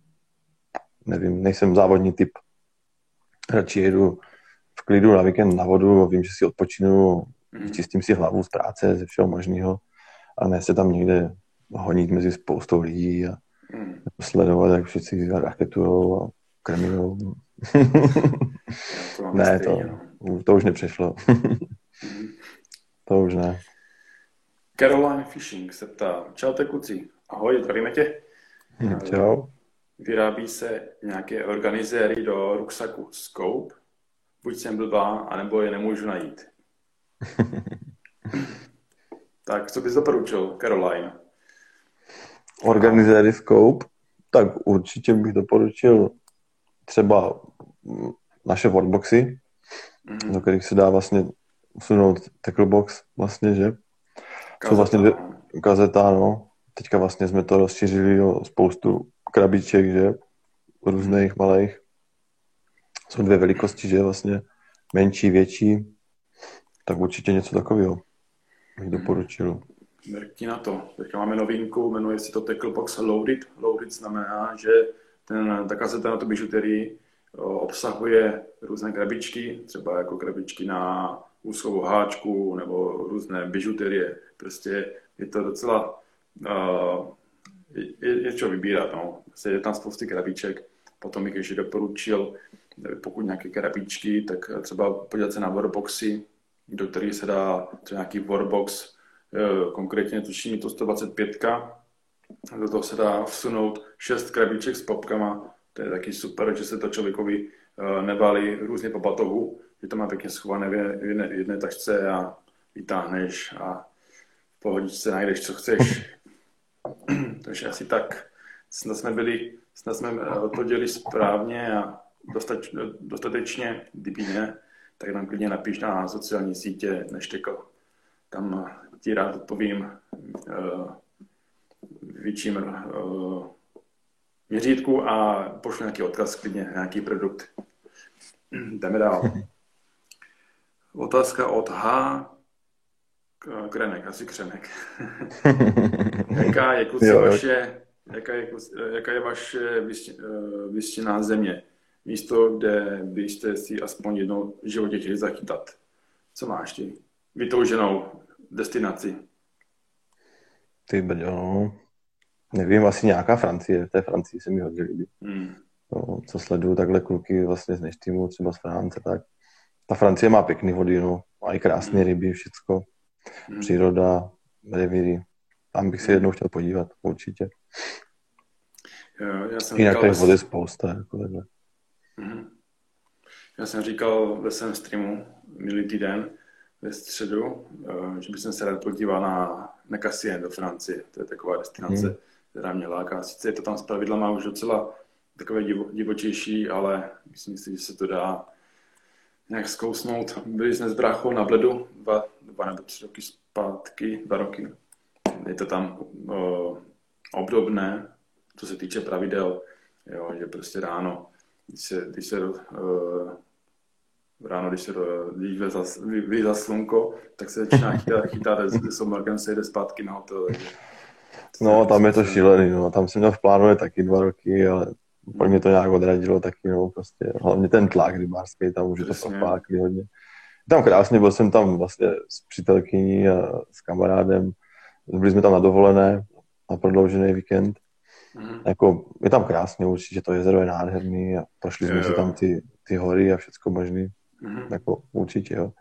Nevím, nejsem závodní typ. Radši jedu v klidu na víkend na vodu, vím, že si odpočinu, hmm. čistím si hlavu z práce, ze všeho možného a ne se tam někde honit mezi spoustou lidí a hmm. sledovat, jak všichni raketujou a krmijou. to ne, to, no. to už nepřešlo. to už ne. Caroline Fishing se ptá, čau kluci, ahoj, zdravíme tě. Hm, čau. Vyrábí se nějaké organizéry do ruksaku Scope? Buď jsem blbá, anebo je nemůžu najít. tak co bys doporučil, Caroline? Organizéry Scope? Tak určitě bych doporučil třeba naše workboxy, mm-hmm. do kterých se dá vlastně usunout tacklebox vlastně, že? Kazeta. Jsou vlastně dvě, kazeta, no. Teďka vlastně jsme to rozšířili o spoustu krabiček, že? Různých malých. Jsou dvě velikosti, že? Vlastně menší, větší. Tak určitě něco takového bych doporučil. Mrkni na to. Teďka máme novinku, jmenuje se to Tacklebox Loaded. Loaded znamená, že ten, ta kazeta na to bižuterii obsahuje různé krabičky, třeba jako krabičky na úzkou háčku nebo různé bižuterie. Prostě je to docela, uh, je, je čo vybírat. No. Prostě je tam spousty krabiček. Potom bych ještě doporučil, pokud nějaké krabičky, tak třeba podívat se na warboxy, do kterých se dá třeba nějaký warbox, e, konkrétně tuším to 125, do toho se dá vsunout 6 krabiček s popkama, to je taky super, že se to člověkovi e, nebálí různě po batohu, že to má pěkně schované v jedné, v jedné tašce a vytáhneš a v pohodičce najdeš, co chceš. Takže asi tak. Snad jsme byli, snad jsme e, to dělali správně a dostač, dostatečně, kdyby ne, tak nám klidně napiš na sociální sítě Neštekl. Tam ti rád odpovím větším uh, měřítku a pošlu nějaký odkaz, klidně nějaký produkt. Jdeme dál. Otázka od H. Krenek, asi Křenek. jaká je kluci vaše, jaká je, jaká je vaše vystěná země? místo, kde byste si aspoň jednou v životě chtěli zachytat. Co máš ty? Vytouženou destinaci. Ty brďo, no. Nevím, asi nějaká Francie. V té Francii se mi hodně líbí. Hmm. No, co sleduju takhle kluky vlastně z Neštýmu, třeba z France, tak ta Francie má pěkný vody, no. Má i krásné hmm. ryby, všecko. Hmm. Příroda, revíry. Tam bych se hmm. jednou chtěl podívat, určitě. Jo, já jsem Jinak těch vody spousta, jako takhle. Mm-hmm. Já jsem říkal ve svém streamu minulý týden ve středu, eh, že bych se rád podíval na, na Cassien do Francie. To je taková destinace, mm. Která mě láká. Sice je to tam z má už docela takové divo, divočejší, ale myslím si, že se to dá nějak zkousnout. Byli jsme s bráchou na Bledu dva, dva nebo tři roky zpátky, dva roky. Je to tam uh, obdobné, co se týče pravidel, jo, že prostě ráno když se, když se uh, ráno, když se když vyjde za slunko, tak se začíná chytat, chytat se jde zpátky na hotel. No, tam je to šílený, no. Tam jsem měl v plánu taky dva roky, ale pro mě to nějak odradilo taky, no, prostě. Hlavně ten tlak rybářský, tam už je to fakt hodně. Tam krásně, byl jsem tam vlastně s přítelkyní a s kamarádem. Byli jsme tam na dovolené, na prodloužený víkend. Mm. Jako, je tam krásně určitě, to jezero je nádherný a prošli jsme si tam ty, ty hory a všechno možný. Mm. Jako, určitě, jo.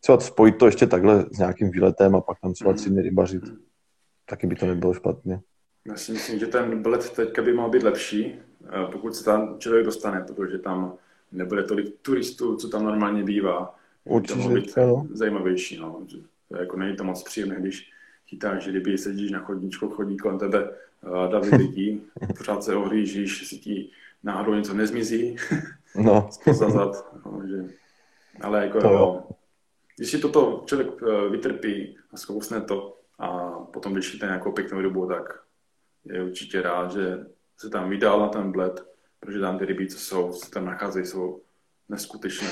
Třeba spojit to ještě takhle s nějakým výletem a pak tam třeba mm. tři dny rybařit, mm. Taky by to nebylo špatně. Já si myslím, že ten let teďka by mohl být lepší, eh, pokud se tam člověk dostane, protože tam nebude tolik turistů, co tam normálně bývá. Určitě, to být no. zajímavější. No. Jako není to moc příjemné, když chytáš ryby, sedíš na chodníčku, chodí kolem tebe davy lidí, pořád se ohlížíš, jestli ti náhodou něco nezmizí, no. zad, no, že... ale jako to jo. když si toto člověk eh, vytrpí a zkousne to potom když jde nějakou pěknou dobu, tak je určitě rád, že se tam vydal na ten bled, protože tam ty ryby, co jsou, se tam nacházejí, jsou neskutečné.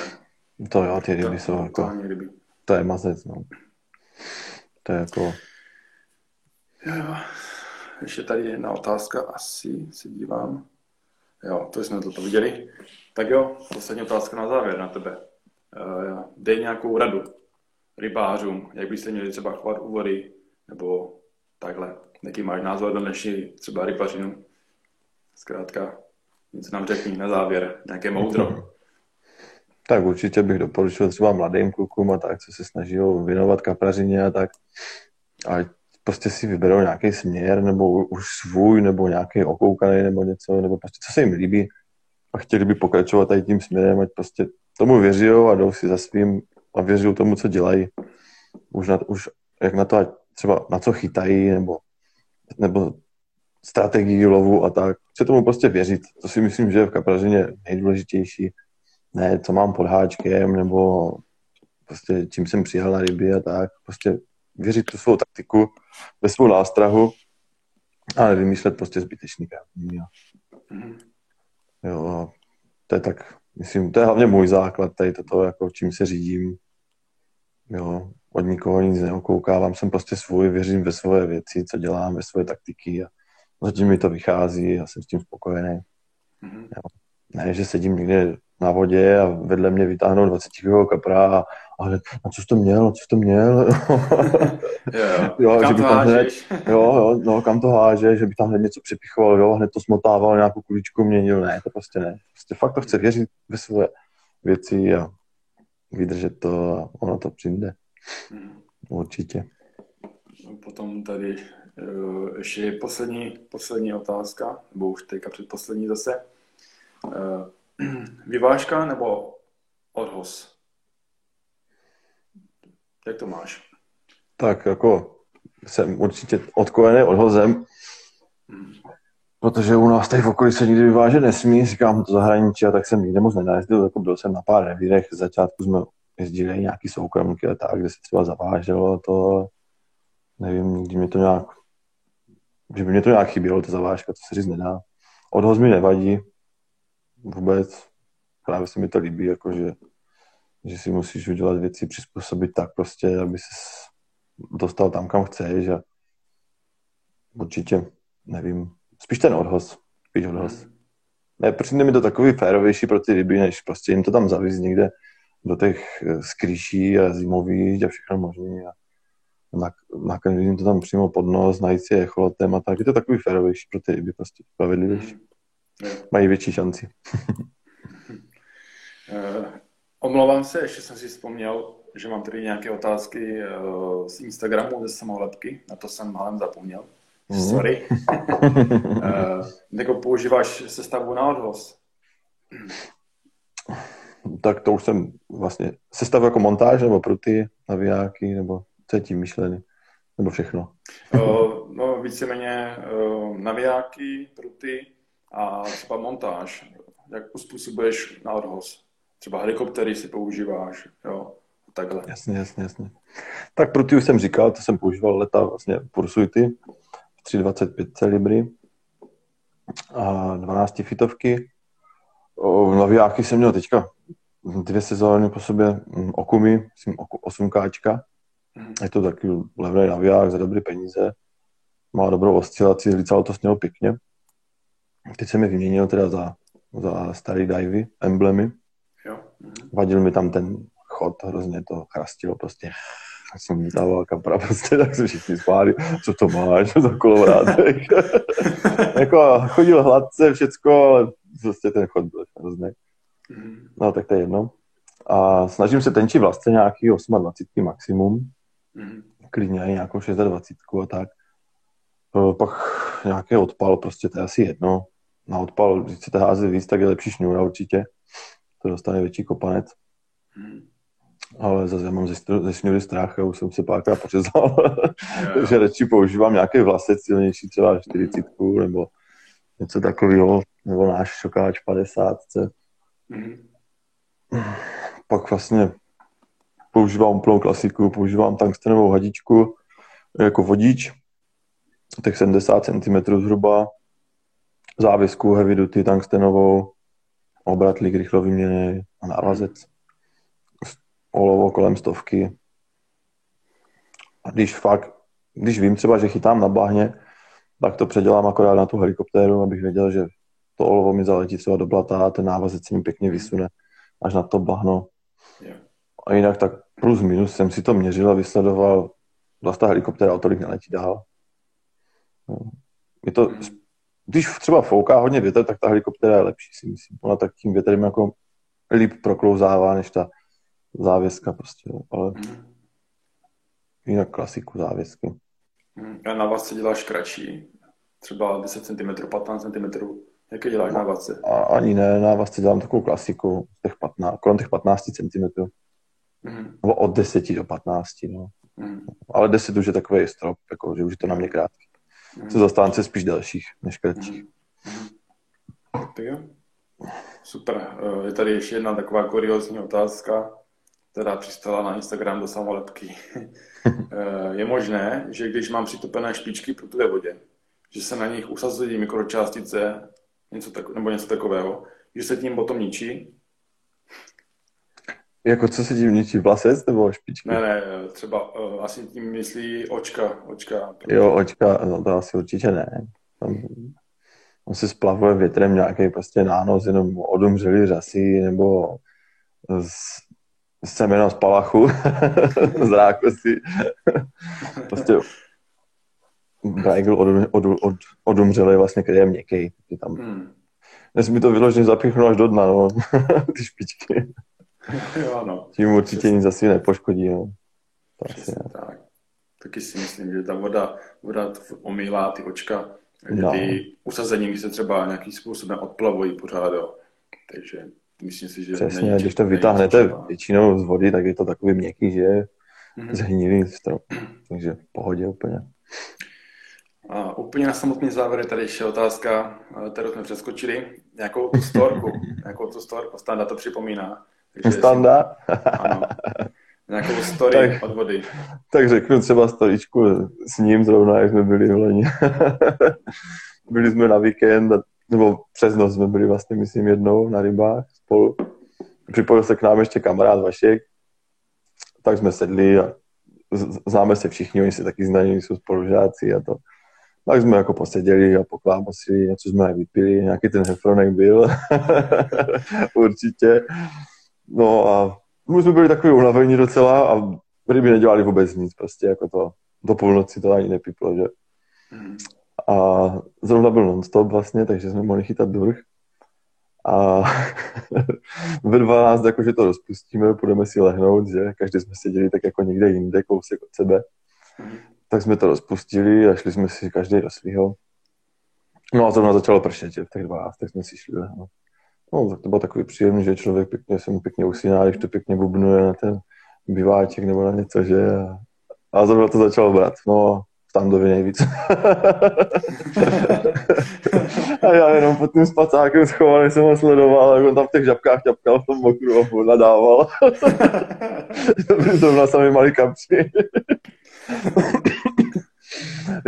To jo, ty ryby jsou jako... Ryby. To je mazec, no. To je jako... Jo, ještě tady jedna otázka, asi si dívám. Jo, to jsme to viděli. Tak jo, poslední otázka na závěr na tebe. Uh, dej nějakou radu rybářům, jak byste měli třeba chovat u vody, nebo takhle. Jaký máš názor do dnešní třeba rybařinu? Zkrátka, něco nám řekni na závěr, nějaké moudro. Tak určitě bych doporučil třeba mladým klukům a tak, co se snaží věnovat kaprařině a tak, a prostě si vyberou nějaký směr, nebo už svůj, nebo nějaký okoukaný, nebo něco, nebo prostě co se jim líbí a chtěli by pokračovat tady tím směrem, ať prostě tomu věří a jdou si za svým a věří tomu, co dělají. Už, na, už jak na to, ať třeba na co chytají, nebo, nebo strategii lovu a tak. Chce tomu prostě věřit. To si myslím, že je v kapražině nejdůležitější. Ne, co mám pod háčkem, nebo prostě čím jsem přijel na ryby a tak. Prostě věřit tu svou taktiku, ve svou nástrahu a nevymýšlet prostě zbytečný kávní. Mm. Jo, to je tak, myslím, to je hlavně můj základ, tady toto, jako čím se řídím. Jo, od nikoho nic neokoukávám, jsem prostě svůj, věřím ve svoje věci, co dělám, ve svoje taktiky a zatím mi to vychází a jsem s tím spokojený. Mm-hmm. Jo. Ne, že sedím někde na vodě a vedle mě vytáhnou 20 kapra a, a hned, a co jsi to měl, co jsi to měl? jo, jo, kam že to tam hned, jo, jo, no, kam to háže, že by tam hned něco přepichoval, jo, hned to smotával, nějakou kuličku měnil, ne, to prostě ne. Prostě fakt to chce věřit ve své věci a vydržet to a ono to přijde. Hmm. Určitě. No, potom tady uh, ještě poslední, poslední otázka, nebo už teďka předposlední zase. Uh, vyvážka nebo odhoz? Jak to máš? Tak jako jsem určitě odkojený odhozem, hmm. protože u nás tady v okolí se nikdy vyvážet nesmí, říkám to zahraničí, a tak jsem nikde moc nenajezdil, jako byl jsem na pár revírech, začátku jsme jezdili nějaký soukromky a tak, kde se třeba zaváželo to, nevím, nikdy mě to nějak, že by mě to nějak chybělo, ta zavážka, to se říct nedá. Odhoz mi nevadí, vůbec, právě se mi to líbí, jako že, že si musíš udělat věci, přizpůsobit tak prostě, aby se dostal tam, kam chceš a určitě, nevím, spíš ten odhoz, spíš odhoz. Ne, přijde mi to takový férovější pro ty ryby, než prostě jim to tam zavíz někde do těch eh, skrýší a zimových a všechno možné a nakrmit jim to tam přímo pod nos, najít si echolotem a tak. Je to takový férovější pro ty ryby, prostě spravedlivější. Mm. Mají větší šanci. uh, omlouvám se, ještě jsem si vzpomněl, že mám tady nějaké otázky uh, z Instagramu, ze samolepky, na to jsem málem zapomněl. Mm. Sorry. jako používáš sestavu na odvoz? tak to už jsem vlastně sestavu jako montáž, nebo pruty, navijáky, nebo co je tím myšlený, nebo všechno? uh, no víceméně uh, navijáky, pruty a třeba montáž. Jak uspůsobuješ na odhoz? Třeba helikoptery si používáš, jo, takhle. Jasně, jasně, jasně. Tak pruty už jsem říkal, to jsem používal leta vlastně Pursuity, 325 celibry a 12 fitovky. O, navijáky jsem měl teďka dvě sezóny po sobě mm, Okumi, myslím 8K. Mhm. Je to taky levný naviják za dobré peníze. Má dobrou oscilaci, lícalo to snělo pěkně. Teď jsem je vyměnil teda za, za starý divy, emblemy. Jo. Mhm. Vadil mi tam ten chod, hrozně to chrastilo prostě. Já jsem dával kapra prostě, tak se všichni spáli, co to máš za kolovrátek. jako chodil hladce, všecko, ale prostě ten chod byl hrozný. Mm. No, tak to je jedno. A snažím se tenčit vlastně nějaký 28 maximum. Mm. Klidně i nějakou 26 a tak. E, pak nějaký odpal, prostě to je asi jedno. Na odpal, když chcete házet víc, tak je lepší šňůra určitě. To dostane větší kopanec. Mm. Ale zase já mám ze, ze šňůry strach, já už jsem se párkrát pořezal. Takže radši používám nějaký vlasec silnější, třeba 40 nebo něco takového, nebo náš šokáč 50. Mm. Pak vlastně používám úplnou klasiku, používám tungstenovou hadičku jako vodič, tak 70 cm zhruba, závěsku heavy duty tungstenovou, obratlík rychlo vyměněný a návazec. Olovo kolem stovky. A když fakt, když vím třeba, že chytám na bahně, tak to předělám akorát na tu helikoptéru, abych věděl, že to olovo mi zaletí třeba do blata a ten návazec se mi pěkně vysune až na to bahno. A jinak tak plus minus jsem si to měřil a vysledoval, vlastně ta helikoptéra o tolik neletí dál. No. Je to, když třeba fouká hodně větr, tak ta helikoptéra je lepší, si myslím. Ona tak tím větrem jako líp proklouzává, než ta závěska prostě, ale jinak klasiku závěsky. A na vás se děláš kratší? Třeba 10 cm, 15 cm? Jaké děláš na vás? Ani ne, na vás dělám takovou klasiku, těch 15, kolem těch 15 cm. Mm. Nebo od 10 do 15, no. Mm. Ale 10 už je takový strop, jako, že už je to na mě krátký. Mm. Co zastánce spíš delších než kratších. Mm. Tak jo. Super. Eh, je tady ještě jedna taková kuriozní otázka, která přistala na Instagram do samolepky. Eh, je možné, že když mám přitopené špičky prutové vodě, že se na nich usazují mikročástice něco tak, nebo něco takového, že se tím potom ničí? Jako co se tím ničí? Vlasec nebo špičky? Ne, ne, třeba uh, asi tím myslí očka. očka jo, očka, no to asi určitě ne. Tam, on se splavuje větrem nějaký prostě nános, jenom odumřelý řasy nebo z, semeno z palachu, z rákosy. prostě Brajgl od, od, od, odumřelý vlastně, který je měkký. Tam, hmm. Nesmí to vyloženě zapíchnout až do dna, no. ty špičky. jo, ano. Tím určitě nic asi nepoškodí, no. To asi ne. tak. Taky si myslím, že ta voda, voda omýlá ty očka, no. ty usazení se třeba nějakým způsobem odplavují pořád, jo. Takže myslím si, že... Přesně, není, když to vytáhnete většinou z vody, tak je to takový měkký, že je mm-hmm. zhnilý strop. Takže v pohodě úplně. A úplně na samotný závěr je tady ještě otázka, kterou jsme přeskočili. Nějakou tu storku, nějakou tu storku, Standa to připomíná. Takže Standa? ano. Nějakou story tak, od vody. Tak řeknu třeba storičku s ním zrovna, jak jsme byli v loni. byli jsme na víkend, nebo přes noc jsme byli vlastně, myslím, jednou na rybách spolu. Připojil se k nám ještě kamarád Vašek, tak jsme sedli a známe se všichni, oni se taky znají, jsou spolužáci a to. Tak jsme jako poseděli a poklámosili, něco jsme aj vypili, nějaký ten hefronek byl, určitě. No a my jsme byli takový unavení docela a ryby nedělali vůbec nic, prostě jako to do půlnoci to ani nepiplo, že. A zrovna byl non-stop vlastně, takže jsme mohli chytat druh. A ve 12 jakože to rozpustíme, půjdeme si lehnout, že každý jsme seděli tak jako někde jinde, kousek od sebe. Tak jsme to rozpustili a šli jsme si každý do svého. No a zrovna začalo pršet, v těch 12, tak jsme si šli. No. no tak to bylo takový příjemný, že člověk pěkně se mu pěkně usíná, když to pěkně bubnuje na ten biváček nebo na něco, že a zrovna to začalo brát. No, v Tandově nejvíc. a já jenom pod tím spacákem schovaný jsem ho sledoval, jak on tam v těch žabkách ťapkal v tom mokru a nadával. to byli zrovna sami malí kapři.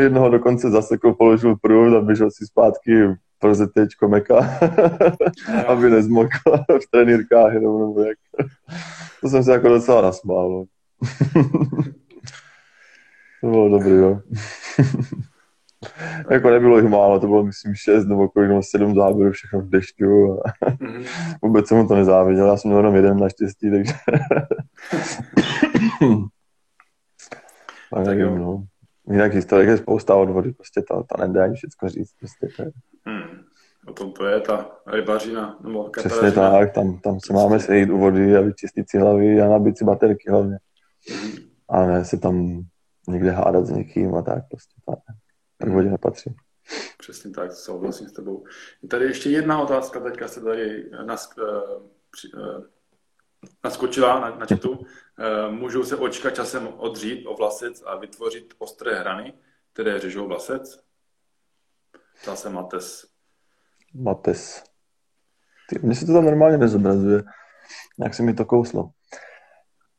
Jednoho dokonce zasekl, položil průd a běžel si zpátky pro ZTčko meka, aby nezmokl v trenýrkách jenom, nebo jak. To jsem se jako docela nasmál. No. to bylo dobrý, jo. jako nebylo jich málo, to bylo myslím šest nebo kolik, nebo sedm záběrů, všechno v dešťu a mm-hmm. vůbec jsem mu to nezáviděl, já jsem měl jenom jeden naštěstí, takže tak nevím, no. Jinak historik je spousta odvody, prostě to, to nedá ani všechno říct. Prostě to je. Hmm. O tom to je ta rybařina, nebo Přesně tak, tam, tam se máme sejít u vody a vyčistit si hlavy a nabít si baterky hlavně. Hmm. A ne se tam někde hádat s někým a tak prostě. Tak, tak vodě nepatří. Přesně tak, souhlasím s tebou. Je tady ještě jedna otázka, teďka se tady nas, uh, při, uh, naskočila na, na chatu. Eh, můžou se očka časem odřít o vlasec a vytvořit ostré hrany, které řežou vlasec? Ptá se Mates. Mates. Ty, mně se to tam normálně nezobrazuje. Jak se mi to kouslo.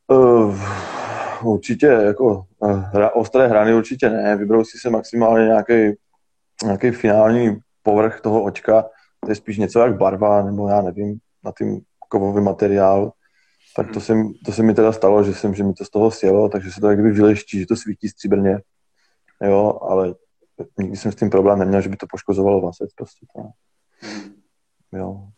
Uh, určitě, jako uh, hra, ostré hrany určitě ne. Vybrousí se maximálně nějaký, nějaký finální povrch toho očka. To je spíš něco jak barva, nebo já nevím, na tím kovový materiál tak to se, to se mi teda stalo, že jsem, že mi to z toho sjelo, takže se to jakby vyleští, že to svítí stříbrně. Jo, ale nikdy jsem s tím problém neměl, že by to poškozovalo vlasec prostě. To. Jo.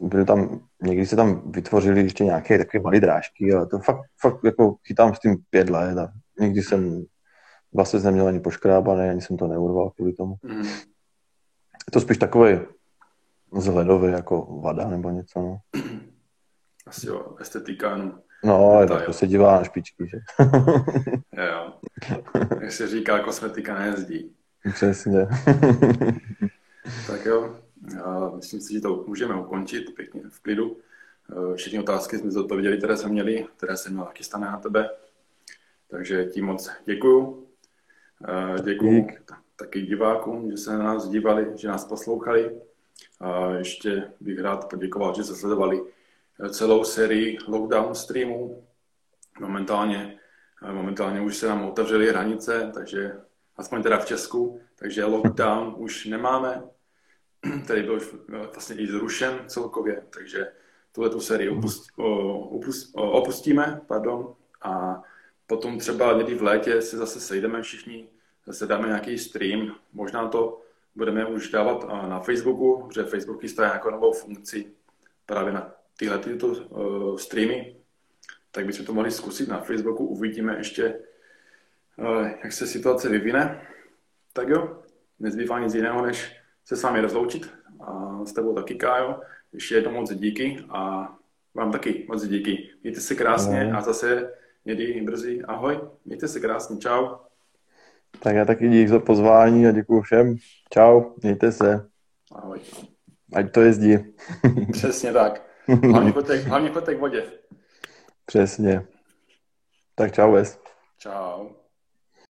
Byly tam, někdy se tam vytvořili ještě nějaké takové malé drážky, ale to fakt, fakt jako chytám s tím pět let a nikdy jsem vlasec neměl ani poškrábaný, ani jsem to neurval kvůli tomu. Mm. Je to spíš takový zhledový jako vada nebo něco, no. Asi jo, estetika, no. No, ale tak to se dívá na špičky, že? jo. Jak se říká, kosmetika nejezdí. Přesně. tak jo, já myslím si, že to můžeme ukončit pěkně v klidu. Eh, všechny otázky jsme zodpověděli, které jsme měli, které jsem měl chystané na tebe. Takže tím moc děkuju. Eh, děkuju taky divákům, že se na nás dívali, že nás poslouchali. A ještě bych rád poděkoval, že se sledovali celou sérii lockdown streamů. Momentálně, momentálně už se nám otevřely hranice, takže aspoň teda v Česku, takže lockdown už nemáme, který byl vlastně i zrušen celkově, takže tuhle tu sérii opust, opust, opustíme pardon, a potom třeba někdy v létě se zase sejdeme všichni, zase dáme nějaký stream, možná to budeme už dávat na Facebooku, protože Facebook chystá nějakou novou funkci právě na tyhle tyto uh, streamy, tak bychom to mohli zkusit na Facebooku. Uvidíme ještě, uh, jak se situace vyvine. Tak jo, nezbývá nic jiného, než se s vámi rozloučit. A s tebou taky, Kájo. Ještě jednou moc díky a vám taky moc díky. Mějte se krásně a zase někdy brzy. Ahoj, mějte se krásně, čau. Tak já taky dík za pozvání a děkuji všem. Čau, mějte se. Ahoj. Ať to jezdí. Přesně tak. Hlavně choďte, hlavně choďte k vodě. Přesně. Tak čau, Ves. Čau.